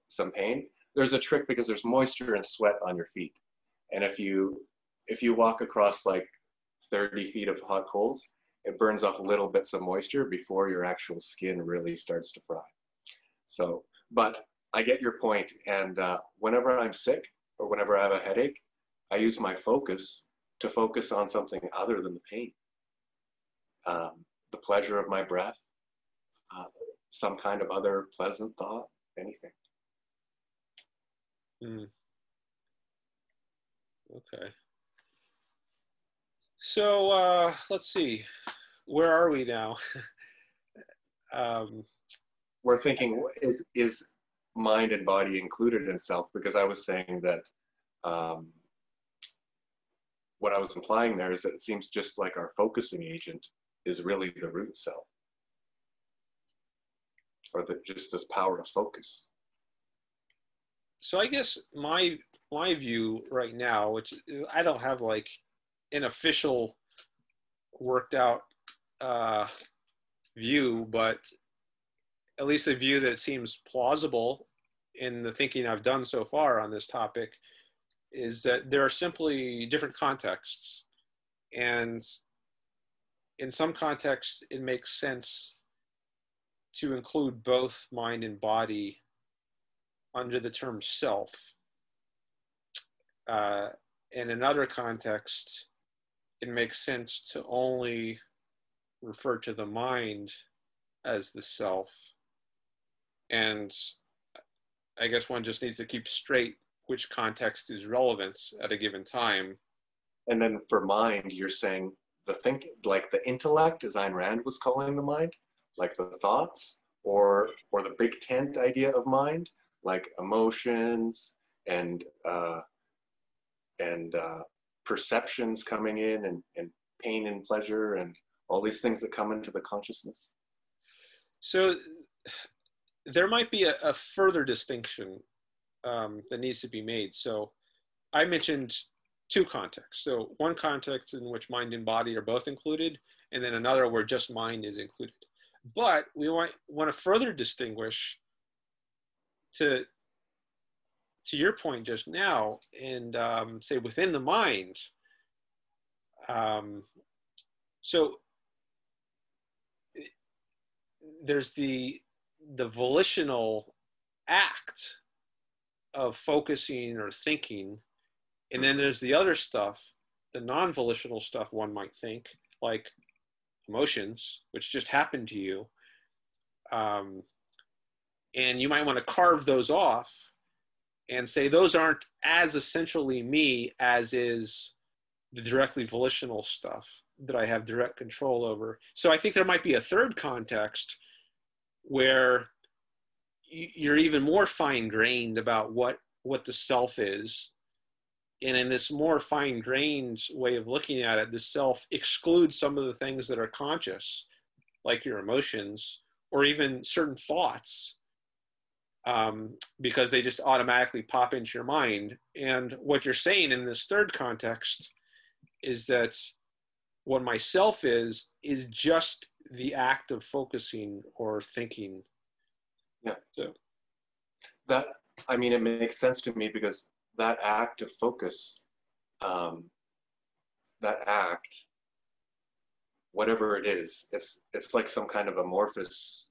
some pain, there's a trick because there's moisture and sweat on your feet. And if you if you walk across like 30 feet of hot coals, it burns off little bits of moisture before your actual skin really starts to fry. So, but I get your point. And uh, whenever I'm sick or whenever I have a headache, I use my focus to focus on something other than the pain. Um, the pleasure of my breath, uh, some kind of other pleasant thought, anything. Mm. Okay. So uh, let's see, where are we now? um, We're thinking is is mind and body included in self? Because I was saying that um, what I was implying there is that it seems just like our focusing agent is really the root self, or the, just this power of focus. So I guess my my view right now, which I don't have like an official worked out uh, view, but at least a view that seems plausible in the thinking I've done so far on this topic is that there are simply different contexts. And in some contexts, it makes sense to include both mind and body under the term self. Uh, in another context, it makes sense to only refer to the mind as the self. And I guess one just needs to keep straight which context is relevant at a given time. And then for mind, you're saying the think, like the intellect, as Ayn Rand was calling the mind, like the thoughts, or or the big tent idea of mind, like emotions and uh, and uh, perceptions coming in and, and pain and pleasure and all these things that come into the consciousness. So there might be a, a further distinction um, that needs to be made. So I mentioned two contexts. So one context in which mind and body are both included, and then another where just mind is included. But we want, want to further distinguish to to your point just now, and um, say within the mind. Um, so there's the the volitional act of focusing or thinking and then there's the other stuff the non-volitional stuff one might think like emotions which just happened to you um, and you might want to carve those off and say those aren't as essentially me as is the directly volitional stuff that I have direct control over. So I think there might be a third context where you're even more fine grained about what what the self is and in this more fine grained way of looking at it the self excludes some of the things that are conscious like your emotions or even certain thoughts um, because they just automatically pop into your mind and what you're saying in this third context is that what myself is is just the act of focusing or thinking. Yeah. So that I mean, it makes sense to me because that act of focus, um, that act, whatever it is, it's it's like some kind of amorphous,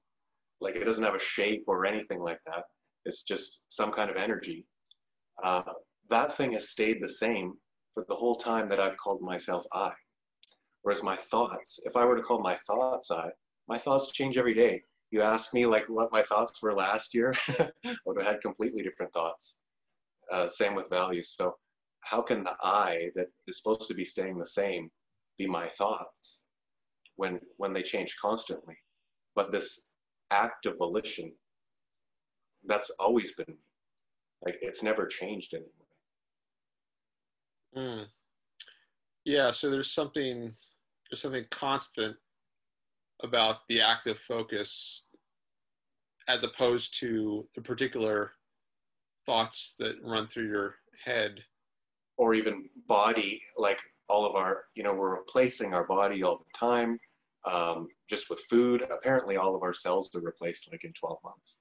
like it doesn't have a shape or anything like that. It's just some kind of energy. Uh, that thing has stayed the same for the whole time that I've called myself I. Whereas my thoughts, if I were to call my thoughts I, my thoughts change every day. You ask me like what my thoughts were last year, I would have had completely different thoughts. Uh, same with values. So how can the I that is supposed to be staying the same be my thoughts when when they change constantly? But this act of volition, that's always been like it's never changed anymore. Mm. Yeah, so there's something there's something constant about the active focus as opposed to the particular thoughts that run through your head. Or even body like all of our you know we're replacing our body all the time um, just with food. Apparently all of our cells are replaced like in 12 months.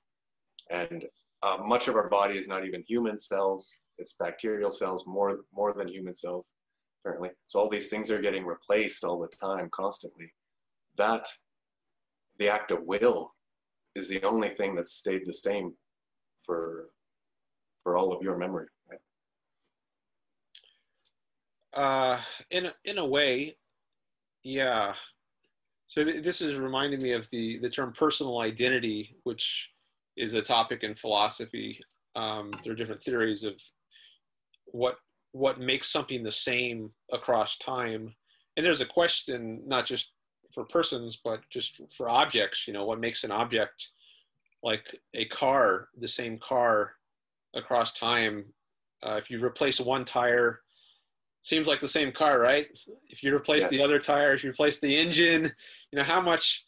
And uh, much of our body is not even human cells. It's bacterial cells more more than human cells apparently. So all these things are getting replaced all the time constantly. That the act of will is the only thing that's stayed the same for for all of your memory right? uh in in a way yeah. So th- this is reminding me of the the term personal identity which is a topic in philosophy. Um, there are different theories of what what makes something the same across time. And there's a question not just for persons but just for objects you know what makes an object like a car the same car across time. Uh, if you replace one tire seems like the same car right? If you replace yeah. the other tire if you replace the engine you know how much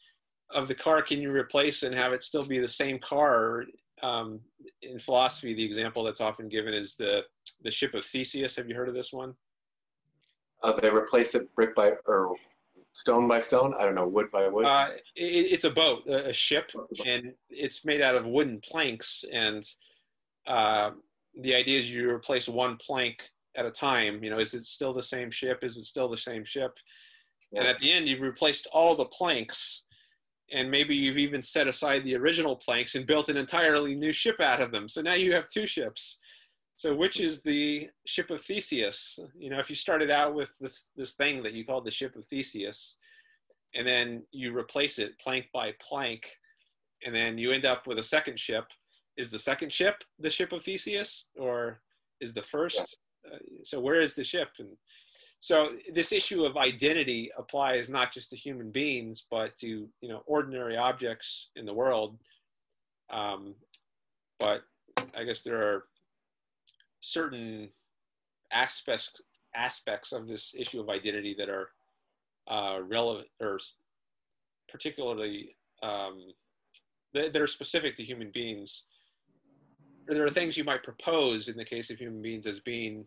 of the car can you replace and have it still be the same car? Um, in philosophy the example that's often given is the the ship of theseus. Have you heard of this one? Uh, they replace it brick by or stone by stone? I don't know wood by wood? Uh, it, it's a boat a, ship and it's made out of wooden planks and uh, the idea is you replace one plank at a time you know is it still the same ship is it still the same ship yeah. and at the end you've replaced all the planks and maybe you've even set aside the original planks and built an entirely new ship out of them so now you have two ships so which is the ship of Theseus? You know, if you started out with this this thing that you called the ship of Theseus, and then you replace it plank by plank, and then you end up with a second ship. Is the second ship the ship of Theseus, or is the first? Uh, so where is the ship? And so this issue of identity applies not just to human beings, but to you know ordinary objects in the world. Um, but I guess there are certain aspects aspects of this issue of identity that are uh, relevant or particularly um, that, that, are specific to human beings. There are things you might propose in the case of human beings as being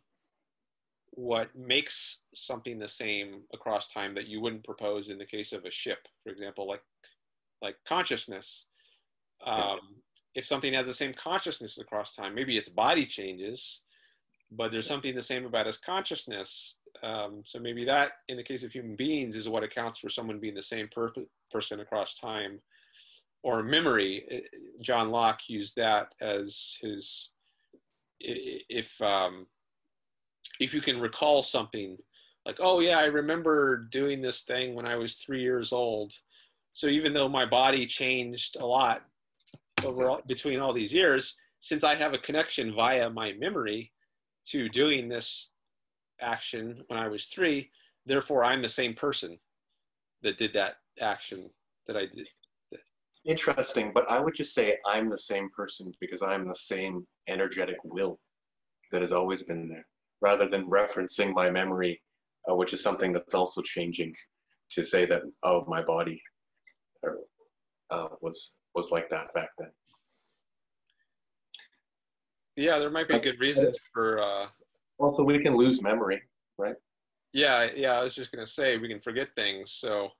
what makes something the same across time that you wouldn't propose in the case of a ship, for example, like like consciousness. Um, if something has the same consciousness across time, maybe its body changes, but there's something the same about its consciousness. Um, so maybe that, in the case of human beings, is what accounts for someone being the same per- person across time. Or memory, John Locke used that as his. If um, if you can recall something, like oh yeah, I remember doing this thing when I was three years old. So even though my body changed a lot over between all these years, since I have a connection via my memory, to doing this action when I was three. Therefore, I'm the same person that did that action that I did. Interesting, but I would just say I'm the same person because I'm the same energetic will that has always been there, rather than referencing my memory, uh, which is something that's also changing, to say that oh my body uh, was was like that back then. Yeah, there might be good reasons for. Uh, also, we can lose memory, right? Yeah, yeah. I was just gonna say we can forget things. So,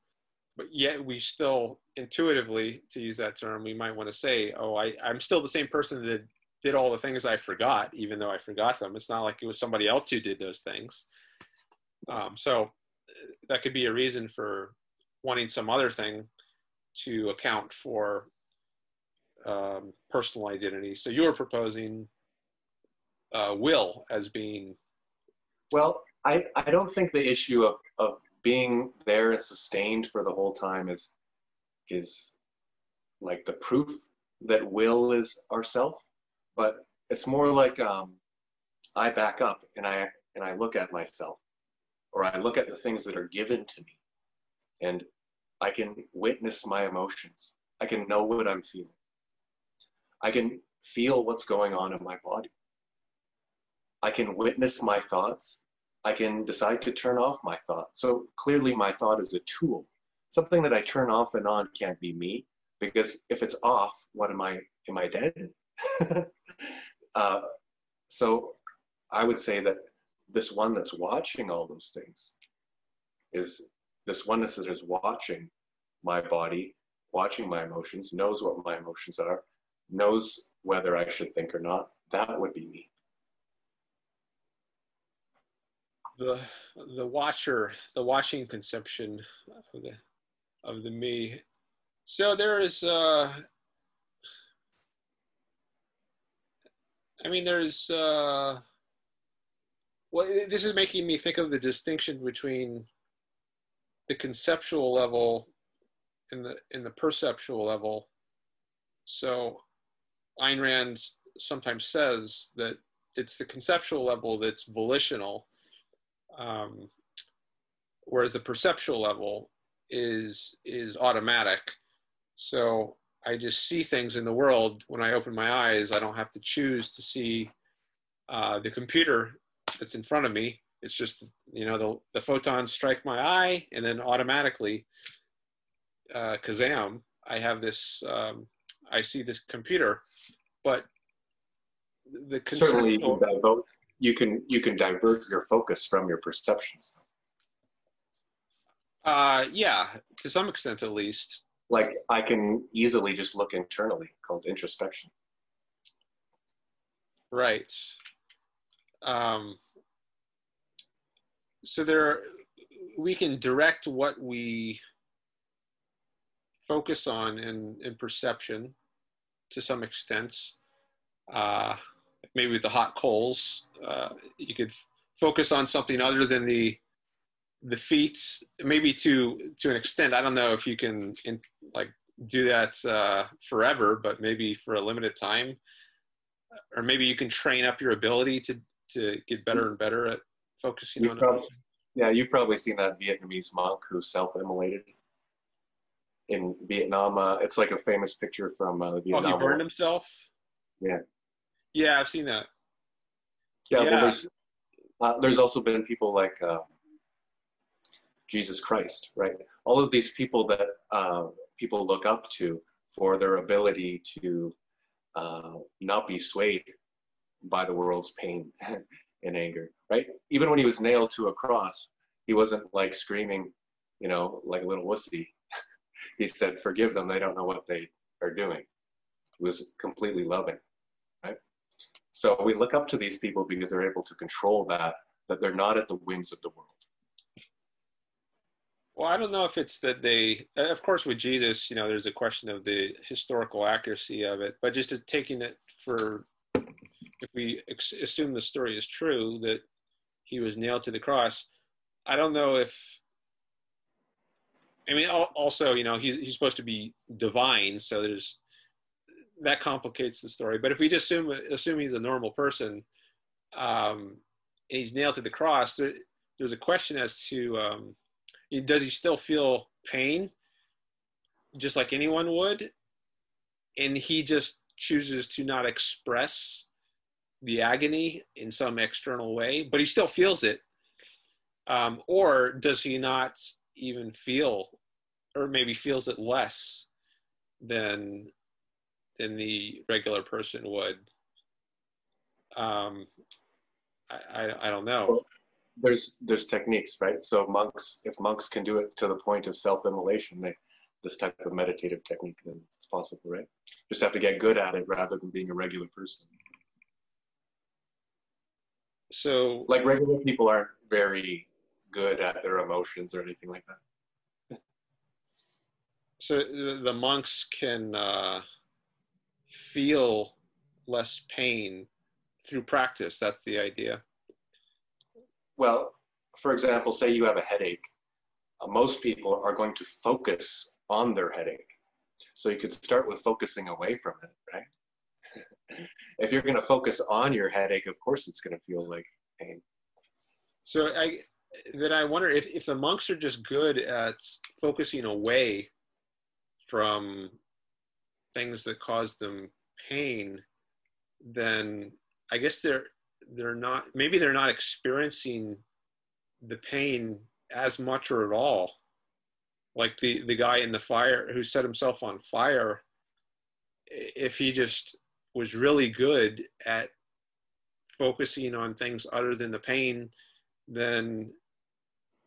but yet we still intuitively, to use that term, we might want to say, "Oh, I, I'm still the same person that did all the things I forgot, even though I forgot them." It's not like it was somebody else who did those things. Um, so that could be a reason for wanting some other thing to account for um, personal identity. So you were proposing uh, will as being? Well, I, I don't think the issue of, of being there and sustained for the whole time is is like the proof that will is ourself, but it's more like um, I back up and I and I look at myself, or I look at the things that are given to me, and I can witness my emotions. I can know what I'm feeling. I can feel what's going on in my body. I can witness my thoughts. I can decide to turn off my thoughts. So clearly, my thought is a tool. Something that I turn off and on can't be me because if it's off, what am I? Am I dead? uh, So I would say that this one that's watching all those things is this oneness that is watching my body, watching my emotions, knows what my emotions are, knows whether I should think or not. That would be me. The the watcher, the watching conception of the of the me. So there is uh I mean there's uh well this is making me think of the distinction between the conceptual level and the in the perceptual level. So Ayn Rand sometimes says that it's the conceptual level that's volitional, um, whereas the perceptual level is is automatic. So I just see things in the world when I open my eyes. I don't have to choose to see uh, the computer that's in front of me. It's just you know the the photons strike my eye, and then automatically, uh, Kazam, I have this. Um, I see this computer, but the certainly you can, divert, you can you can divert your focus from your perceptions. Uh, yeah, to some extent at least. Like I can easily just look internally, called introspection. Right. Um, so there, we can direct what we focus on in, in perception to some extent. Uh, maybe with the hot coals, uh, you could f- focus on something other than the the feet, maybe to to an extent. I don't know if you can in, like do that uh, forever, but maybe for a limited time, or maybe you can train up your ability to to get better and better at focusing you on probably. Yeah, you've probably seen that Vietnamese monk who self-immolated in Vietnam. Uh, it's like a famous picture from uh, Vietnam. Oh, he burned himself. Yeah. Yeah, I've seen that. Yeah, yeah. Well, there's uh, there's also been people like uh, Jesus Christ, right? All of these people that uh, people look up to for their ability to uh, not be swayed by the world's pain and anger, right? Even when he was nailed to a cross, he wasn't like screaming, you know, like a little wussy. he said, "Forgive them; they don't know what they are doing." He was completely loving? So we look up to these people because they're able to control that, that they're not at the whims of the world. Well, I don't know if it's that they, uh, of course, with Jesus, you know, there's a question of the historical accuracy of it, but just taking it for if we assume the story is true that he was nailed to the cross, I don't know if. I mean, also, you know, he's he's supposed to be divine, so there's that complicates the story. But if we just assume assume he's a normal person, um, and he's nailed to the cross, there, there's a question as to um, does he still feel pain, just like anyone would, and he just chooses to not express the agony in some external way, but he still feels it. Um, or does he not even feel, or maybe feels it less than than the regular person would? Um, I, I, I don't know. Well, there's there's techniques, right? So monks, if monks can do it to the point of self-immolation, they this type of meditative technique, then it's possible, right? Just have to get good at it rather than being a regular person so like regular people aren't very good at their emotions or anything like that so the monks can uh, feel less pain through practice. That's the idea. Well for example say you have a headache. Uh, most people are going to focus on their headache. So you could start with focusing away from it right? If you're going to focus on your headache, of course it's going to feel like pain. So I then I wonder if if the monks are just good at focusing away from things that cause them pain, then I guess they're they're not maybe they're not experiencing the pain as much or at all. Like the the guy in the fire who set himself on fire, if he just was really good at focusing on things other than the pain, then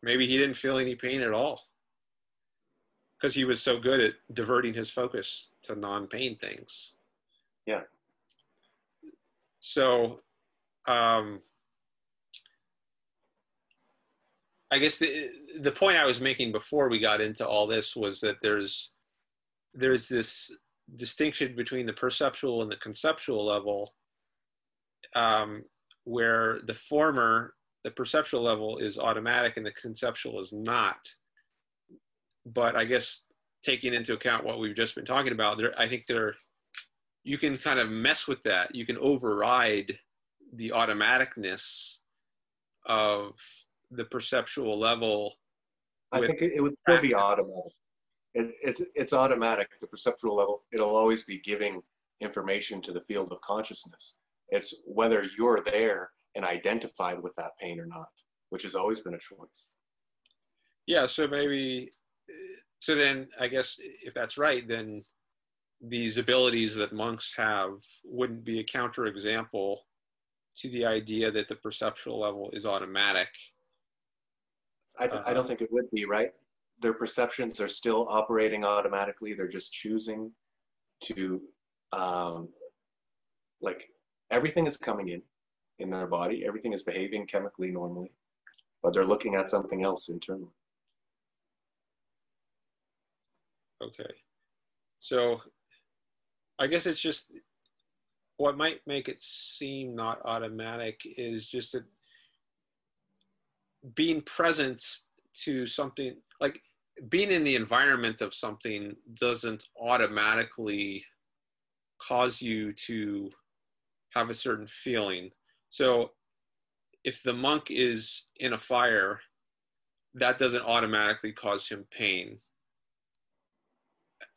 maybe he didn't feel any pain at all because he was so good at diverting his focus to non-pain things. Yeah. So, um, I guess the the point I was making before we got into all this was that there's there's this distinction between the perceptual and the conceptual level, um, where the former, the perceptual level, is automatic and the conceptual is not. But I guess taking into account what we've just been talking about, there, I think there, you can kind of mess with that. You can override the automaticness of the perceptual level. I think it, it would still be automatic. It, it's it's automatic at the perceptual level. It'll always be giving information to the field of consciousness. It's whether you're there and identified with that pain or not, which has always been a choice. Yeah. So maybe. So then, I guess if that's right, then these abilities that monks have wouldn't be a counterexample to the idea that the perceptual level is automatic I, uh-huh. I don't think it would be, right? Their perceptions are still operating automatically. They're just choosing to, um, like, everything is coming in in their body, everything is behaving chemically normally, but they're looking at something else internally. Okay. So I guess it's just what might make it seem not automatic is just that being present to something like being in the environment of something doesn't automatically cause you to have a certain feeling. So if the monk is in a fire, that doesn't automatically cause him pain.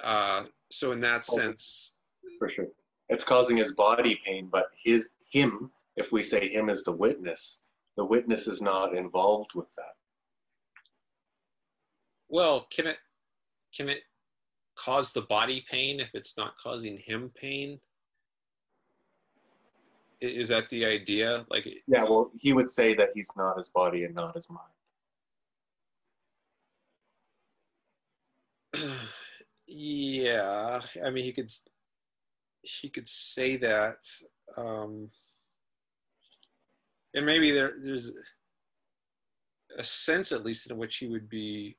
Uh, so in that sense, for sure, it's causing his body pain, but his him, if we say him is the witness, the witness is not involved with that. Well, can it can it cause the body pain if it's not causing him pain? Is that the idea? Like Yeah, well, he would say that he's not his body and not his mind. Yeah, I mean he could he could say that um and maybe there there's a sense at least in which he would be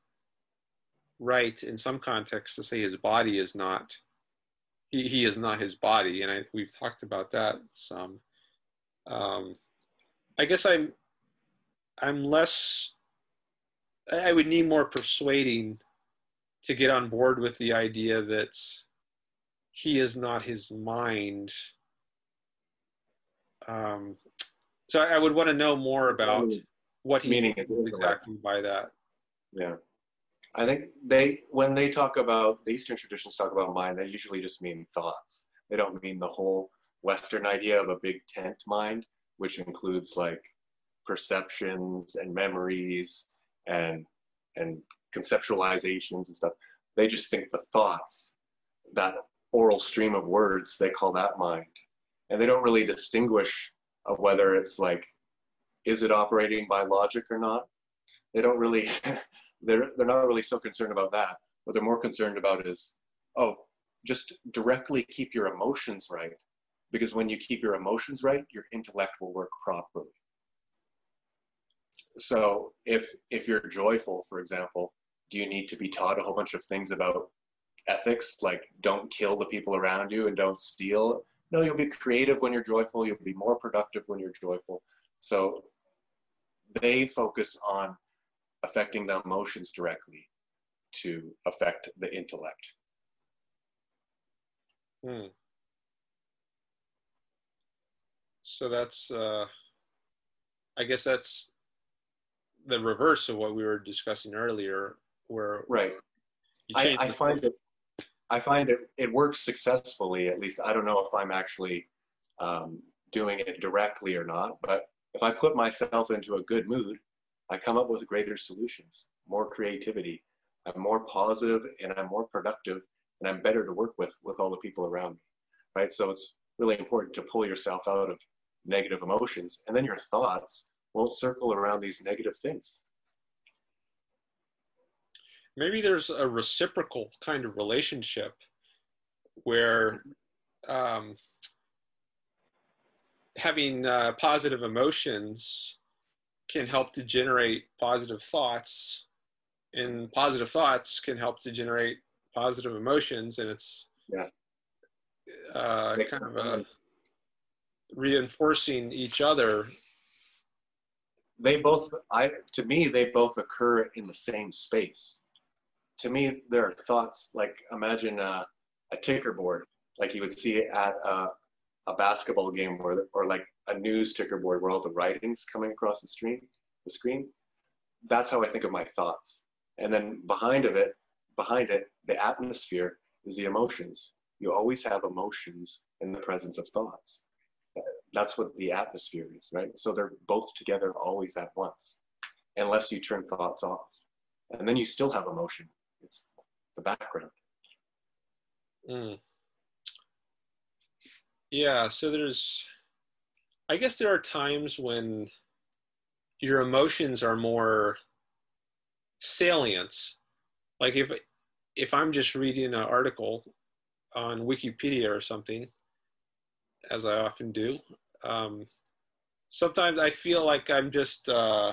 right in some contexts to say his body is not he, he is not his body and I, we've talked about that some. Um, i guess i'm i'm less i would need more persuading to get on board with the idea that he is not his mind um, so I would want to know more about what he meaning means exactly by that. Yeah. I think they, when they talk about, the Eastern traditions talk about mind, they usually just mean thoughts. They don't mean the whole Western idea of a big tent mind, which includes like perceptions and memories and, and conceptualizations and stuff. They just think the thoughts, that aural stream of words, they call that mind. And they don't really distinguish of whether it's like, is it operating by logic or not? They don't really, they're, they're not really so concerned about that. What they're more concerned about is, oh, just directly keep your emotions right. Because when you keep your emotions right, your intellect will work properly. So if if you're joyful, for example, do you need to be taught a whole bunch of things about ethics, like don't kill the people around you and don't steal no, you'll be creative when you're joyful. You'll be more productive when you're joyful. So they focus on affecting the emotions directly to affect the intellect. Hmm. So that's, uh, I guess that's the reverse of what we were discussing earlier, where right. I, I find it I find it it works successfully. At least I don't know if I'm actually um, doing it directly or not. But if I put myself into a good mood, I come up with greater solutions, more creativity. I'm more positive and I'm more productive and I'm better to work with with all the people around me. Right. So it's really important to pull yourself out of negative emotions, and then your thoughts won't circle around these negative things. Maybe there's a reciprocal kind of relationship where um, having uh, positive emotions can help to generate positive thoughts and positive thoughts can help to generate positive emotions and it's yeah. uh, kind of a reinforcing each other. They both i to me they both occur in the same space to me there are thoughts like imagine a, a ticker board like you would see at a, a basketball game or, or like a news ticker board where all the writing's coming across the screen the screen. That's how i think of my thoughts. And then behind of it behind it the atmosphere is the emotions. You always have emotions in the presence of thoughts. That's what the atmosphere is right? So they're both together always at once unless you turn thoughts off. And then you still have emotion it's the background mm. yeah so there's i guess there are times when your emotions are more salient like if if i'm just reading an article on wikipedia or something as i often do um, sometimes i feel like i'm just uh,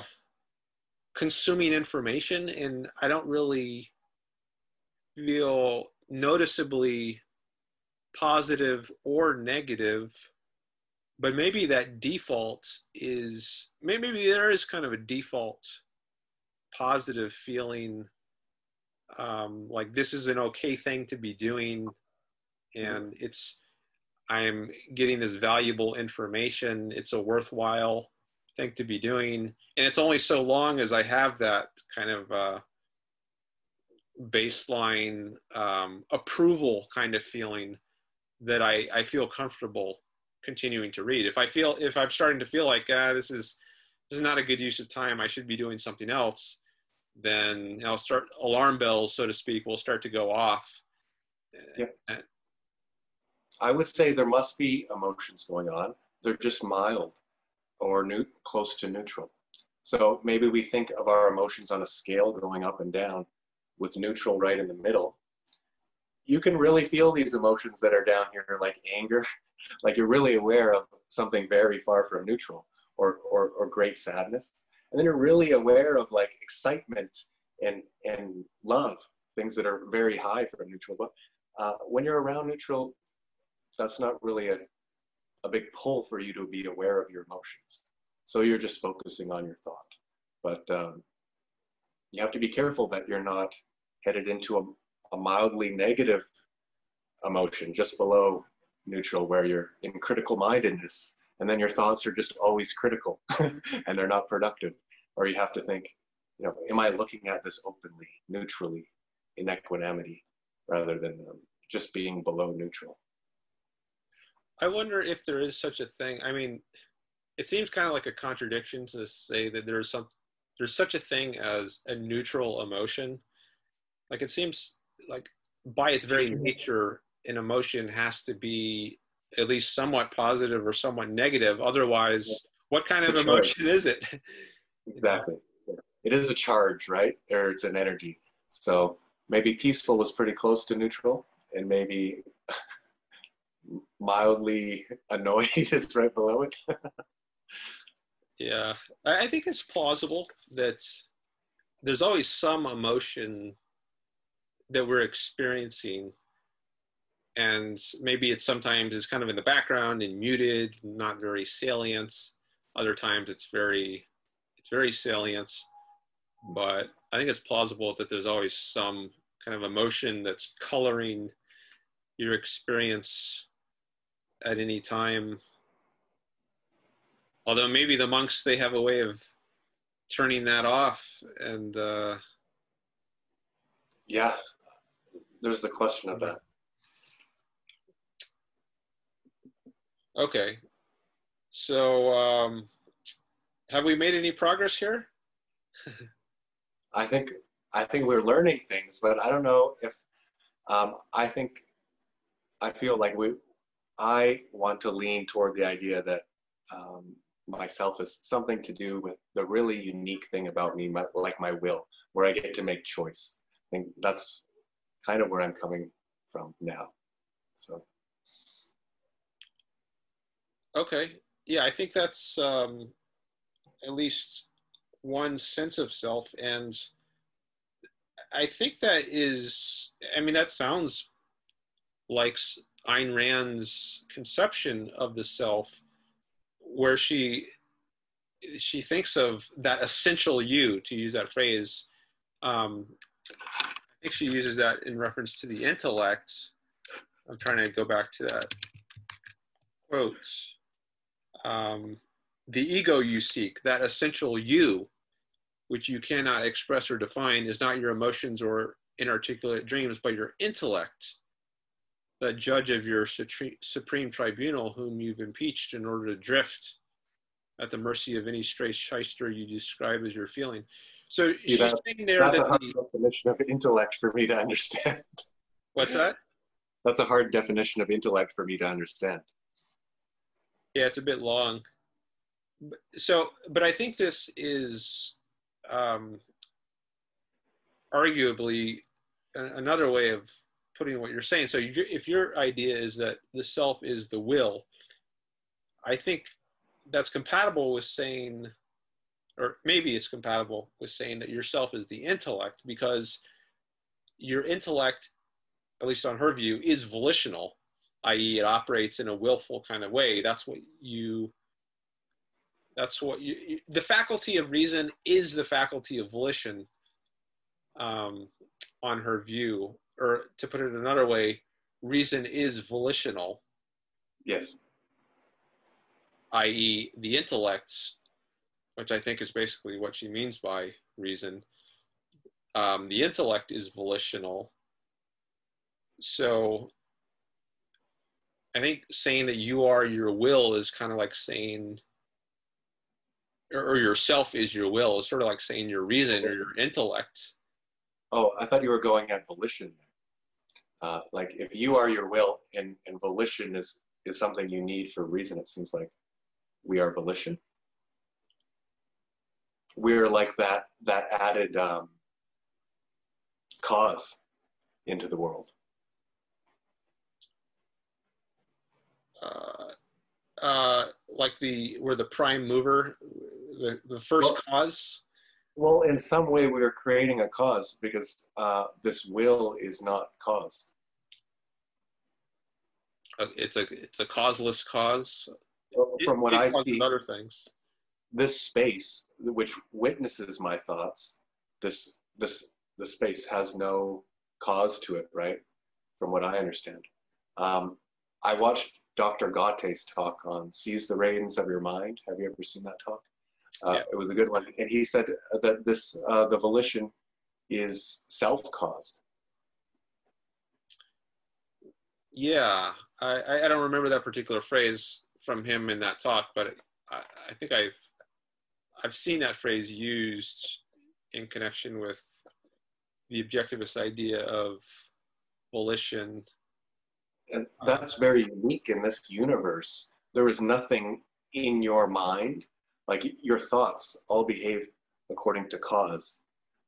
consuming information and i don't really feel noticeably positive or negative but maybe that default is maybe there is kind of a default positive feeling um, like this is an okay thing to be doing and it's i'm getting this valuable information it's a worthwhile thing to be doing. And it's only so long as i have that kind of uh, baseline um, approval kind of feeling that I, I feel comfortable continuing to read. If I feel if I'm starting to feel like ah, this is this is not a good use of time, I should be doing something else, then I'll start alarm bells, so to speak, will start to go off. Yeah. I would say there must be emotions going on. They're just mild or new, close to neutral. So maybe we think of our emotions on a scale going up and down with neutral right in the middle. You can really feel these emotions that are down here, like anger, like you're really aware of something very far from neutral or, or, or great sadness. And then you're really aware of like excitement and, and love, things that are very high from neutral. But uh, when you're around neutral, that's not really a, a big pull for you to be aware of your emotions. So you're just focusing on your thought. But um, you have to be careful that you're not headed into a, a mildly negative emotion just below neutral where you're in critical mindedness and then your thoughts are just always critical and they're not productive. Or you have to think you know am i looking at this openly neutrally in equanimity rather than um, just being below neutral? I wonder if there is such a thing. I mean it seems kind of like a contradiction to say that there's some there's such a thing as a neutral emotion like it seems like by its very nature an emotion has to be at least somewhat positive or somewhat negative. Otherwise, yeah. what kind of emotion is it? exactly. It is a charge, right? Or it's an energy. So maybe peaceful is pretty close to neutral, and maybe mildly annoyed is right below it. yeah, I think it's plausible that there's always some emotion that we're experiencing. And maybe it's sometimes it's kind of in the background and muted not very salient. Other times it's very it's very salient. But i think it's plausible that there's always some kind of emotion that's coloring your experience at any time. Although maybe the monks they have a way of turning that off and uh yeah there's the question of that Okay. So, um, have we made any progress here? I think I think we're learning things, but I don't know if um, I think I feel like we I want to lean toward the idea that um, myself is something to do with the really unique thing about me, my, like my will, where I get to make choice. I think that's kind of where I'm coming from now. So. Okay. Yeah, I think that's um, at least one sense of self. And I think that is, I mean, that sounds like Ayn Rand's conception of the self, where she she thinks of that essential you, to use that phrase. Um, think she uses that in reference to the intellect. I'm trying to go back to that quote. Um, the ego you seek, that essential you, which you cannot express or define, is not your emotions or inarticulate dreams, but your intellect, the judge of your supreme tribunal, whom you've impeached in order to drift at the mercy of any stray shyster you describe as your feeling. So she's that, saying there that's that a hard the, definition of intellect for me to understand. what's that? That's a hard definition of intellect for me to understand. Yeah, it's a bit long. So, but I think this is um, arguably another way of putting what you're saying. So, if your idea is that the self is the will, I think that's compatible with saying, or maybe it's compatible with saying that yourself is the intellect because your intellect, at least on her view, is volitional, i.e., it operates in a willful kind of way. That's what you that's what you, you, the faculty of reason is the faculty of volition um, on her view or to put it another way reason is volitional yes i.e the intellects which i think is basically what she means by reason um, the intellect is volitional so i think saying that you are your will is kind of like saying or yourself is your will. is sort of like saying your reason or your intellect. Oh, I thought you were going at volition. Uh, like if you are your will and, and volition is, is something you need for reason, it seems like we are volition. We're like that, that added um, cause into the world. Uh, uh, like the, we're the prime mover the, the first well, cause? Well, in some way, we are creating a cause because uh, this will is not caused. Uh, it's a it's a causeless cause. Well, from what I see, other things. This space, which witnesses my thoughts, this this the space has no cause to it, right? From what I understand, um, I watched Dr. Ghate's talk on "Seize the Reins of Your Mind." Have you ever seen that talk? Uh, yeah. It was a good one, and he said that this uh, the volition is self-caused. Yeah, I, I don't remember that particular phrase from him in that talk, but I, I think I've I've seen that phrase used in connection with the objectivist idea of volition. And that's very unique in this universe. There is nothing in your mind like your thoughts all behave according to cause.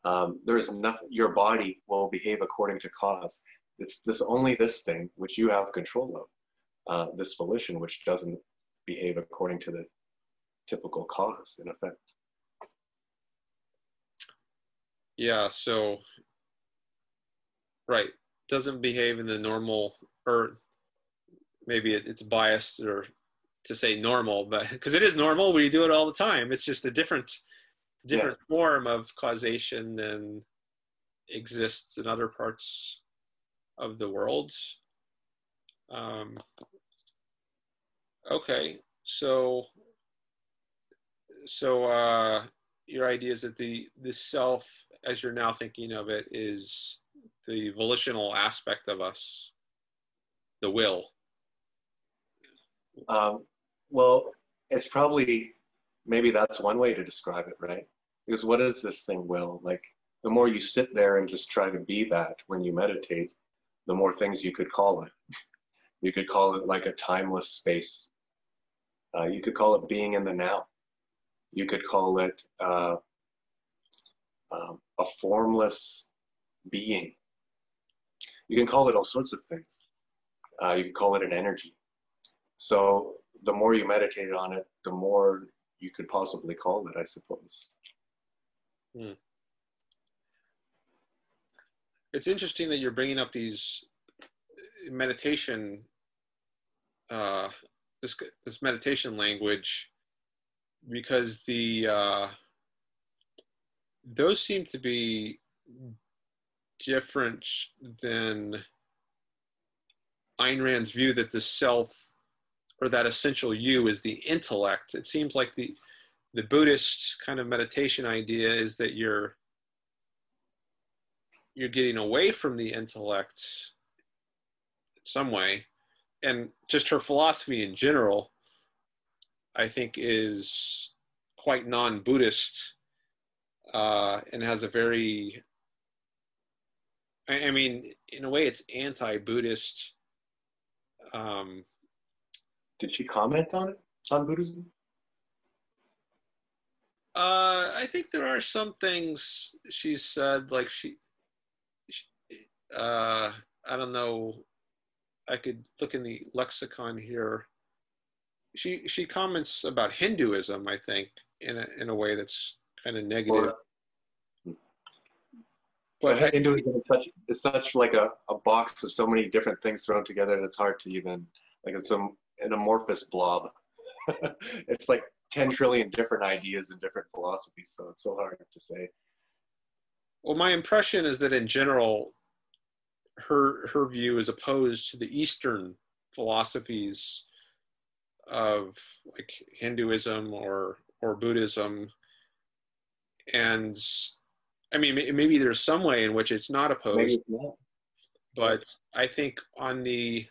Um, there is nothing, your body will behave according to cause. It's this only this thing which you have control of, uh, this volition which doesn't behave according to the typical cause in effect. Yeah, so, right, doesn't behave in the normal, or maybe it, it's biased or to say normal, but because it is normal, we do it all the time. It's just a different different yeah. form of causation than exists in other parts of the world. Um, okay, so so uh, your idea is that the the self, as you're now thinking of it, is the volitional aspect of us, the will. Um, well, it's probably maybe that's one way to describe it, right? Because what is this thing will? Like the more you sit there and just try to be that when you meditate, the more things you could call it. You could call it like a timeless space. Uh, you could call it being in the now. You could call it uh, um, a formless being. You can call it all sorts of things. Uh, you can call it an energy. So the more you meditate on it, the more you could possibly call it, I suppose. Hmm. It's interesting that you're bringing up these meditation, uh, this this meditation language, because the uh, those seem to be different than Ayn Rand's view that the self or that essential you is the intellect. It seems like the the Buddhist kind of meditation idea is that you're you're getting away from the intellect in some way. And just her philosophy in general, I think, is quite non-Buddhist uh, and has a very I, I mean, in a way, it's anti-Buddhist. Um, Did she comment on it on Buddhism? Uh, I think there are some things she said, like she, she uh, I don't know. I could look in the lexicon here. She she comments about Hinduism, I think, in a in a way that's kind of negative. But I, Hinduism is such, is such like a, a box of so many different things thrown together, and it's hard to even like it's some an amorphous blob. it's like 10 trillion different ideas and different philosophies, so it's so hard to say. Well, my impression is that in general, her her view is opposed to the Eastern philosophies of like Hinduism or or Buddhism, and I mean, maybe there's some way in which it's not opposed, not. but I think on the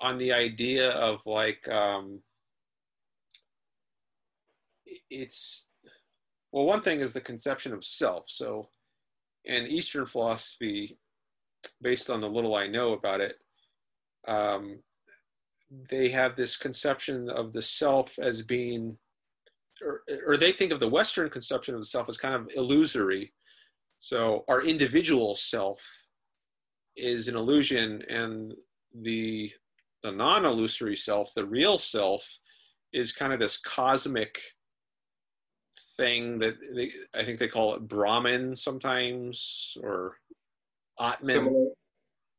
on the idea of like um, it's well, one thing is the conception of self. So, in Eastern philosophy, based on the little I know about it, um, they have this conception of the self as being or, or they think of the Western conception of the self as kind of illusory. So our individual self is an illusion, and the the non-illusory self, the real self, is kind of this cosmic thing that they, I think they call it Brahman sometimes, or Atman. Similar,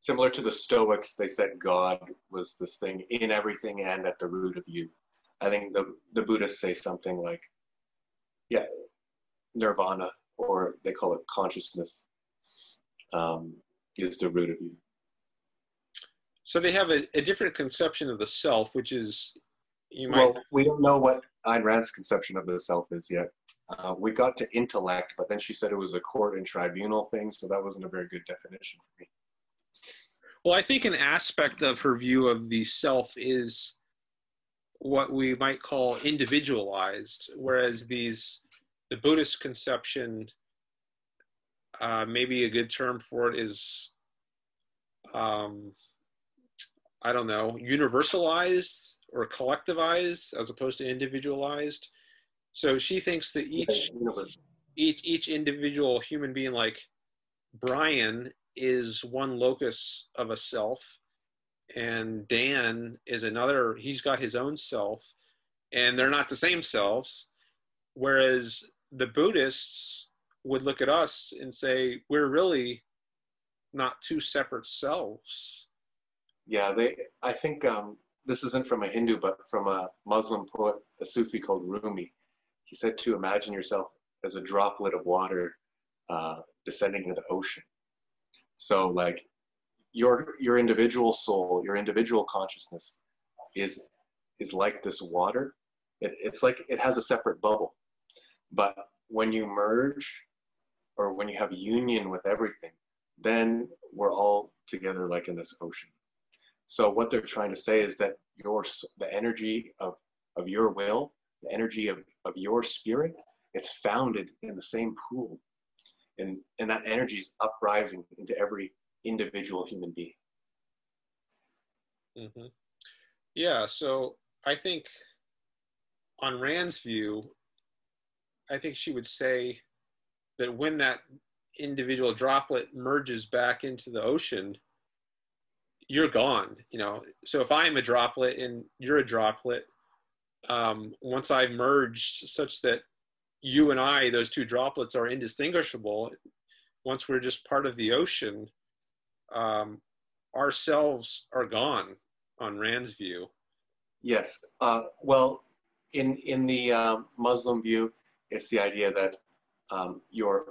similar to the Stoics, they said God was this thing in everything and at the root of you. I think the the Buddhists say something like, yeah, nirvana, or they call it consciousness, um, is the root of you. So they have a, a, different conception of the self, which is you might. Well, we don't know what Ayn Rand's conception of the self is yet. Uh, we got to intellect, but then she said it was a court and tribunal thing, so that wasn't a very good definition for me. Well, I think an aspect of her view of the self is what we might call individualized, whereas these the Buddhist conception, uh, maybe a good term for it is, um, I don't know, universalized or collectivized as opposed to individualized. So she thinks that each each each individual human being, like Brian, is one locus of a self, and Dan is another, he's got his own self, and they're not the same selves. Whereas the Buddhists would look at us and say, we're really not two separate selves. Yeah, they, I think um, this isn't from a Hindu, but from a Muslim poet, a Sufi called Rumi. He said to imagine yourself as a droplet of water uh, descending into the ocean. So, like, your your individual soul, your individual consciousness is is like this water. It, it's like it has a separate bubble. But when you merge or when you have union with everything, then we're all together like in this ocean. So what they're trying to say is that your the energy of of your will, the energy of, of your spirit, it's founded in the same pool. And and that energy is uprising into every individual human being. Mm-hmm. Yeah, so I think on Rand's view, I think she would say that when that individual droplet merges back into the ocean, you're gone. You know, so if I'm a droplet and you're a droplet, um, once I've merged such that you and I, those two droplets, are indistinguishable. Once we're just part of the ocean, um, ourselves are gone. On Rand's view. Yes. Uh, well, in in the uh, Muslim view, it's the idea that um, your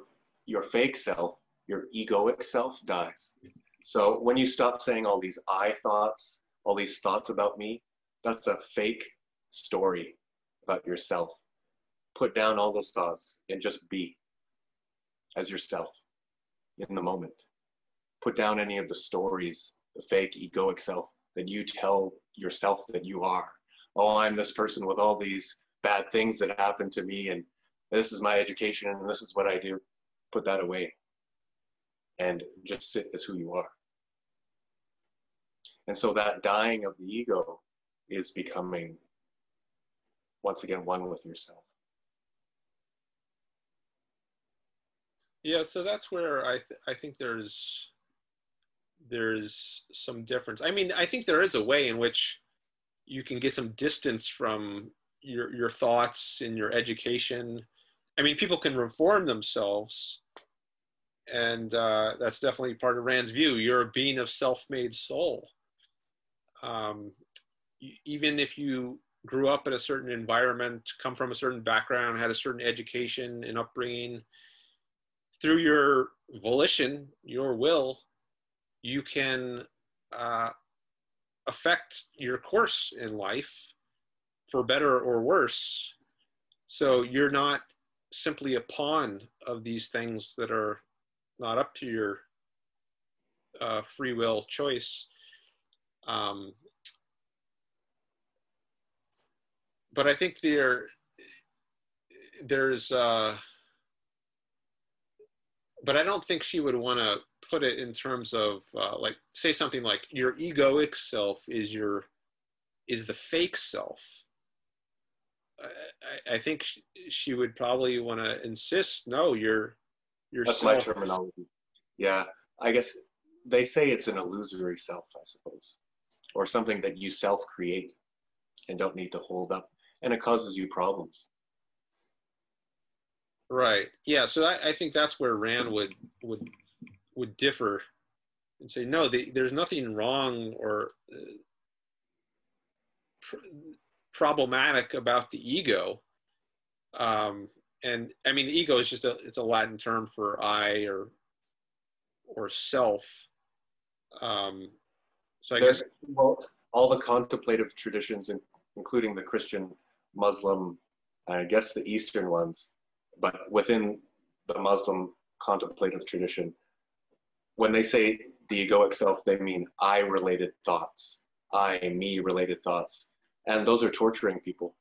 your fake self, your egoic self, dies. So when you stop saying all these I thoughts, all these thoughts about me, that's a fake story about yourself. Put down all those thoughts and just be as yourself in the moment. Put down any of the stories, the fake egoic self that you tell yourself that you are. Oh, I'm this person with all these bad things that happened to me, and this is my education, and this is what I do. Put that away and just sit as who you are. And so that dying of the ego is becoming, once again, one with yourself. Yeah, so that's where I th- I think there's there's some difference. I mean, I think there is a way in which you can get some distance from your your thoughts and your education. I mean, people can reform themselves, and uh, that's definitely part of Rand's view. You're a being of self-made soul. Um, even if you grew up in a certain environment, come from a certain background, had a certain education and upbringing, through your volition, your will, you can uh, affect your course in life for better or worse. So you're not simply a pawn of these things that are not up to your uh, free will choice. Um, but I think there, there's, uh, but I don't think she would want to put it in terms of uh, like say something like your egoic self is your is the fake self I, I think she, she, would probably want to insist no you're you're that's self. my terminology yeah i guess they say it's an illusory self i suppose or something that you self create and don't need to hold up and it causes you problems right. Yeah so I, I think that's where rand would would would differ and say no the, there's nothing wrong or uh, pr- problematic about the ego. Um, and i mean ego is just a it's a latin term for i or or self. Um, so i there's, guess well, all the contemplative traditions including the christian muslim i guess the eastern ones but within the muslim contemplative tradition when they say the egoic self, they mean I related thoughts, I, me related thoughts. And those are torturing people.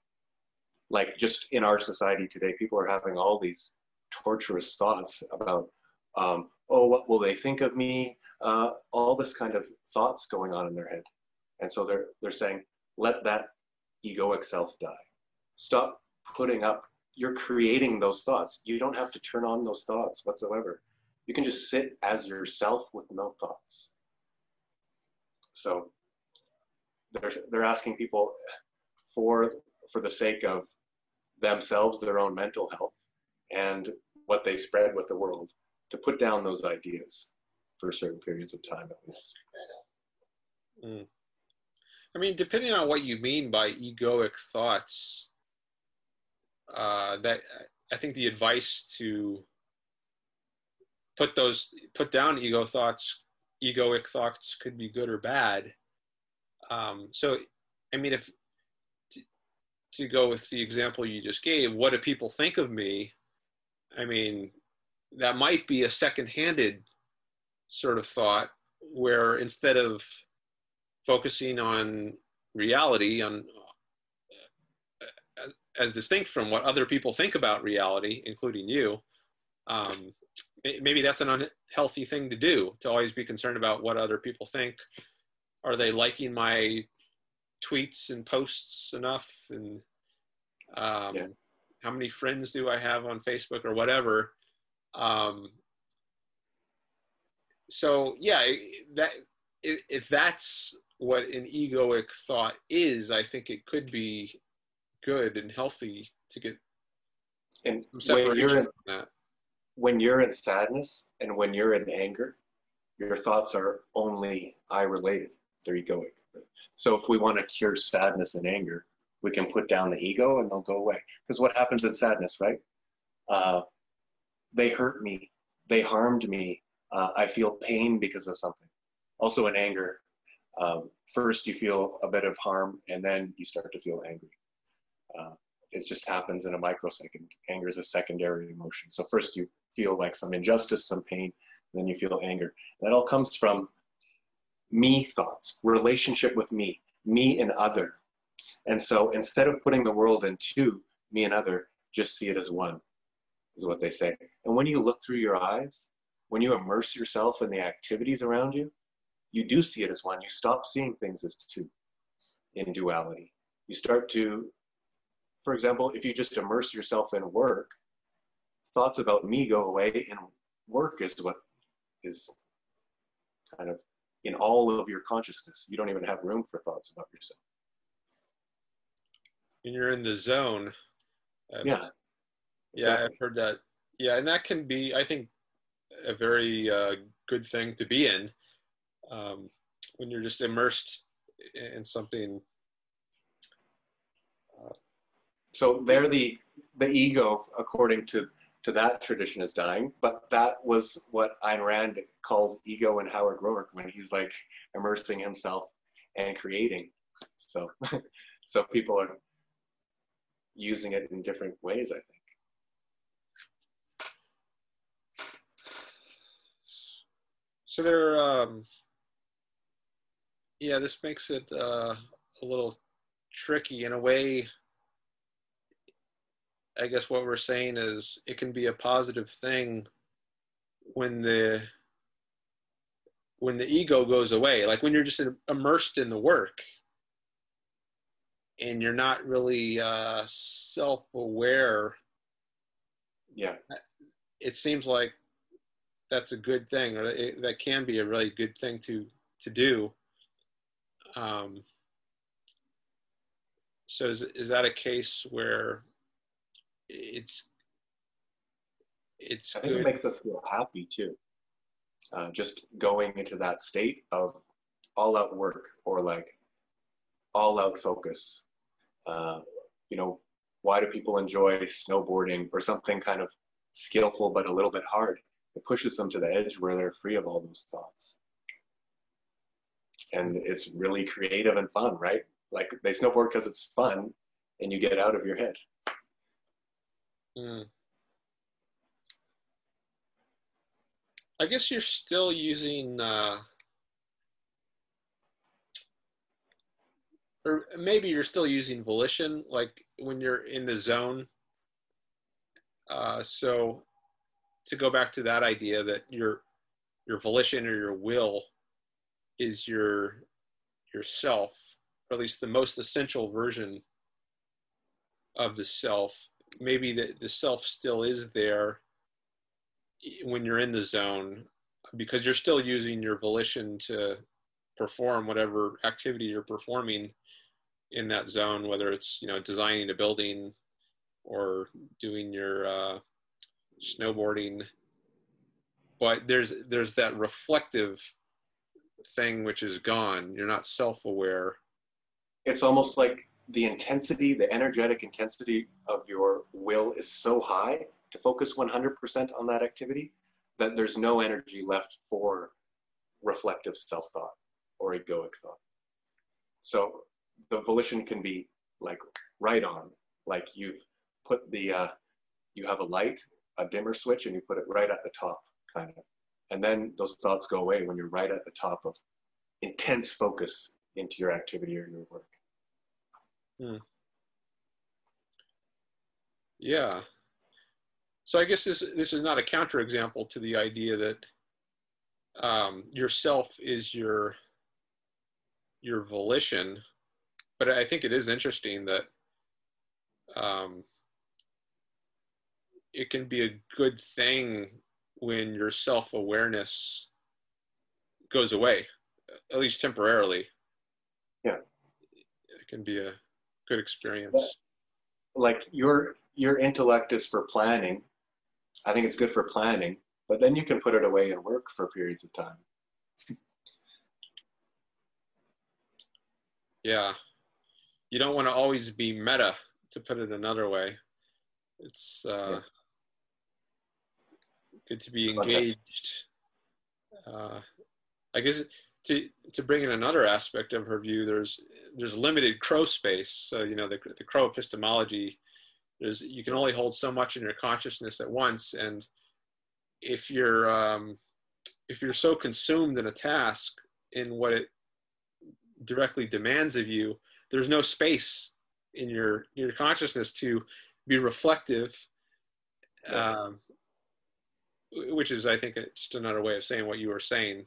Like just in our society today, people are having all these torturous thoughts about, um, oh, what will they think of me? Uh, all this kind of thoughts going on in their head. And so they're, they're saying, let that egoic self die. Stop putting up, you're creating those thoughts. You don't have to turn on those thoughts whatsoever you can just sit as yourself with no thoughts. So they're, they're asking people for, for the sake of themselves, their own mental health, and what they spread with the world to put down those ideas for certain periods of time at least. Mm. I mean, depending on what you mean by egoic thoughts, uh, that I think the advice to put those put down ego thoughts egoic thoughts could be good or bad. Um, so i mean if to, to go with the example you just gave what do people think of me? I mean that might be a second-handed sort of thought where instead of focusing on reality on as distinct from what other people think about reality including you um, maybe that's an unhealthy thing to do to always be concerned about what other people think are they liking my tweets and posts enough and um, yeah. how many friends do I have on Facebook or whatever. Um, so yeah, that if that's what an egoic thought is, I think it could be good and healthy to get and when you're in, when you're in sadness and when you're in anger, your thoughts are only I related. They're egoic. So if we want to cure sadness and anger, we can put down the ego and they'll go away. Because what happens in sadness, right? Uh, they hurt me. They harmed me. Uh, I feel pain because of something. Also in anger, um, first you feel a bit of harm and then you start to feel angry. Uh, it just happens in a microsecond. Anger is a secondary emotion. So first you feel like some injustice, some pain, then you feel anger. That all comes from me thoughts, relationship with me, me and other. And so instead of putting the world in two, me and other, just see it as one, is what they say. And when you look through your eyes, when you immerse yourself in the activities around you, you do see it as one. You stop seeing things as two in duality. You start to, for example, if you just immerse yourself in work, thoughts about me go away, and work is what is kind of in all of your consciousness. You don't even have room for thoughts about yourself. And you're in the zone. I've, yeah. Yeah, exactly. I've heard that. Yeah, and that can be, I think, a very uh, good thing to be in um, when you're just immersed in something. Uh, so they're the the ego, according to to that tradition is dying. But that was what Ayn Rand calls ego in Howard Roark when he's like immersing himself and creating. So, so people are using it in different ways, I think. So there, um, yeah, this makes it uh, a little tricky in a way I guess what we're saying is it can be a positive thing when the when the ego goes away. Like when you're just immersed in the work and you're not really uh, self-aware. Yeah. It seems like that's a good thing. Or it, that can be a really good thing to to do. Um, so is, is that a case where it's it's I think good. it makes us feel happy too. Uh, just going into that state of all out work or like all out focus. Uh, you know, why do people enjoy snowboarding or something kind of skillful but a little bit hard? It pushes them to the edge where they're free of all those thoughts. And it's really creative and fun, right? Like they snowboard because it's fun and you get out of your head. Mm. I guess you're still using, uh, or maybe you're still using volition, like when you're in the zone. Uh, so to go back to that idea that your your volition or your will is your yourself, or at least the most essential version of the self maybe the, the self still is there when you're in the zone because you're still using your volition to perform whatever activity you're performing in that zone whether it's you know designing a building or doing your uh, snowboarding. But there's there's that reflective thing which is gone. You're not self-aware. It's almost like the intensity, the energetic intensity of your will is so high to focus 100% on that activity that there's no energy left for reflective self thought or egoic thought. So the volition can be like right on, like you've put the, uh, you have a light, a dimmer switch, and you put it right at the top, kind of. And then those thoughts go away when you're right at the top of intense focus into your activity or your work. Hmm. Yeah. So I guess this this is not a counterexample to the idea that um, yourself is your your volition, but I think it is interesting that um, it can be a good thing when your self awareness goes away, at least temporarily. Yeah, it can be a good experience. Like your your intellect is for planning. I think it's good for planning, but then you can put it away and work for periods of time. yeah, you don't want to always be meta, to put it another way. It's uh, yeah. good to be engaged. Uh, I guess to to bring in another aspect of her view, there's there's limited crow space. So you know the the crow epistemology, there's you can only hold so much in your consciousness at once, and if you're um, if you're so consumed in a task in what it directly demands of you, there's no space in your your consciousness to be reflective. Um, which is, I think, just another way of saying what you were saying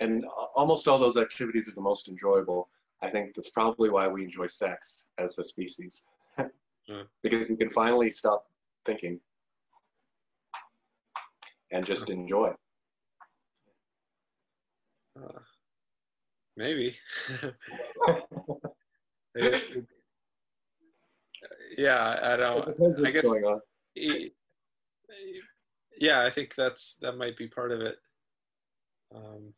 and almost all those activities are the most enjoyable. I think that's probably why we enjoy sex as a species, mm. because we can finally stop thinking and just enjoy. Uh, maybe. yeah, I don't. I guess. Yeah, I think that's that might be part of it. Um,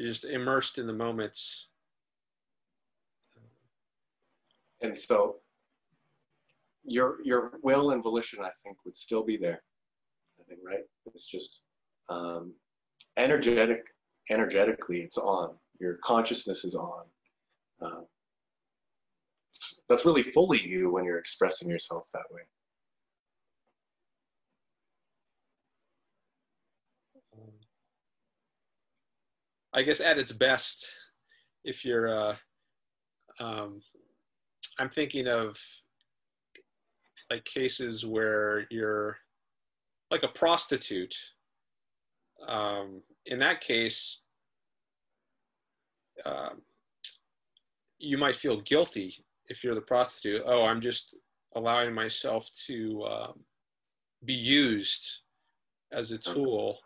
you're just immersed in the moments. And so your your will and volition, I think, would still be there. I think, right? It's just um, energetic. Energetically, it's on. Your consciousness is on. Uh, that's really fully you when you're expressing yourself that way. I guess at its best, if you're, uh, um, I'm thinking of like cases where you're like a prostitute. Um, in that case, uh, you might feel guilty if you're the prostitute. Oh, I'm just allowing myself to um, be used as a tool,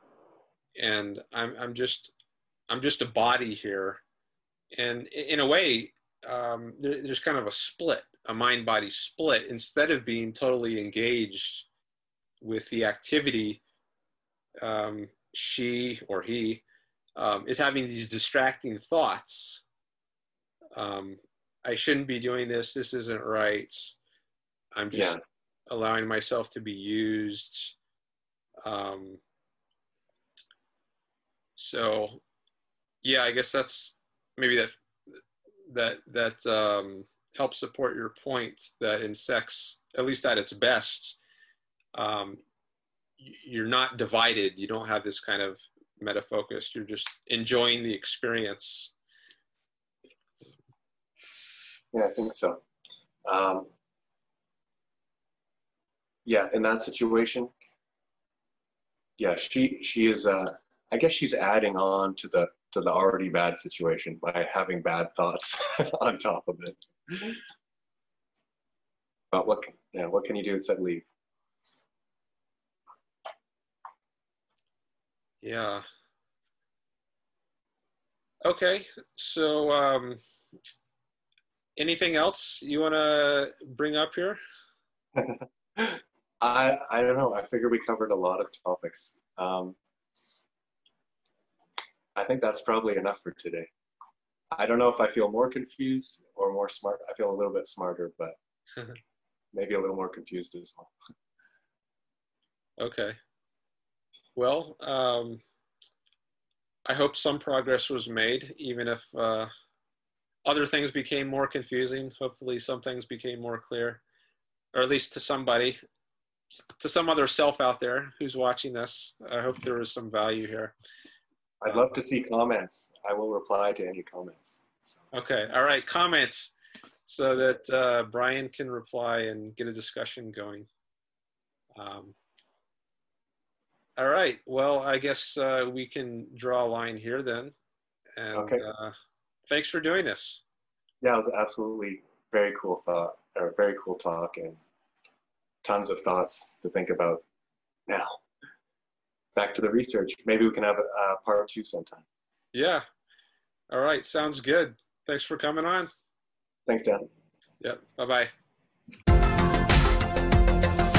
and I'm I'm just I'm just a body here. And in a way, um, there, there's kind of a split, a mind body split. Instead of being totally engaged with the activity, um, she or he um, is having these distracting thoughts. Um, I shouldn't be doing this. This isn't right. I'm just yeah. allowing myself to be used. Um, so yeah, I guess that's maybe that that that um, helps support your point that in sex, at least at its best, um, you're not divided. You don't have this kind of meta focus. You're just enjoying the experience. Yeah, I think so. Um, yeah, in that situation, yeah, she she is. Uh, I guess she's adding on to the to the already bad situation by having bad thoughts on top of it. But what, yeah, what can you do instead leave? Yeah. Okay, so um, anything else you want to bring up here? I I don't know. I figure we covered a lot of topics. Um, I think that's probably enough for today. I don't know if I feel more confused or more smart. I feel a little bit smarter, but maybe a little more confused as well. okay. Well, um, I hope some progress was made, even if uh, other things became more confusing. Hopefully, some things became more clear, or at least to somebody, to some other self out there who's watching this. I hope there was some value here. I'd love to see comments. I will reply to any comments. So. Okay. All right. Comments so that uh, Brian can reply and get a discussion going. Um, all right. Well, I guess uh, we can draw a line here then. And Okay. uh, thanks for doing this. Yeah, it was absolutely very cool thought or very cool talk and tons of thoughts to think about. Now, back to the research. Maybe we can have a, a part two sometime. Yeah. All right. Sounds good. Thanks for coming on. Thanks, Dan. Yep. Bye bye.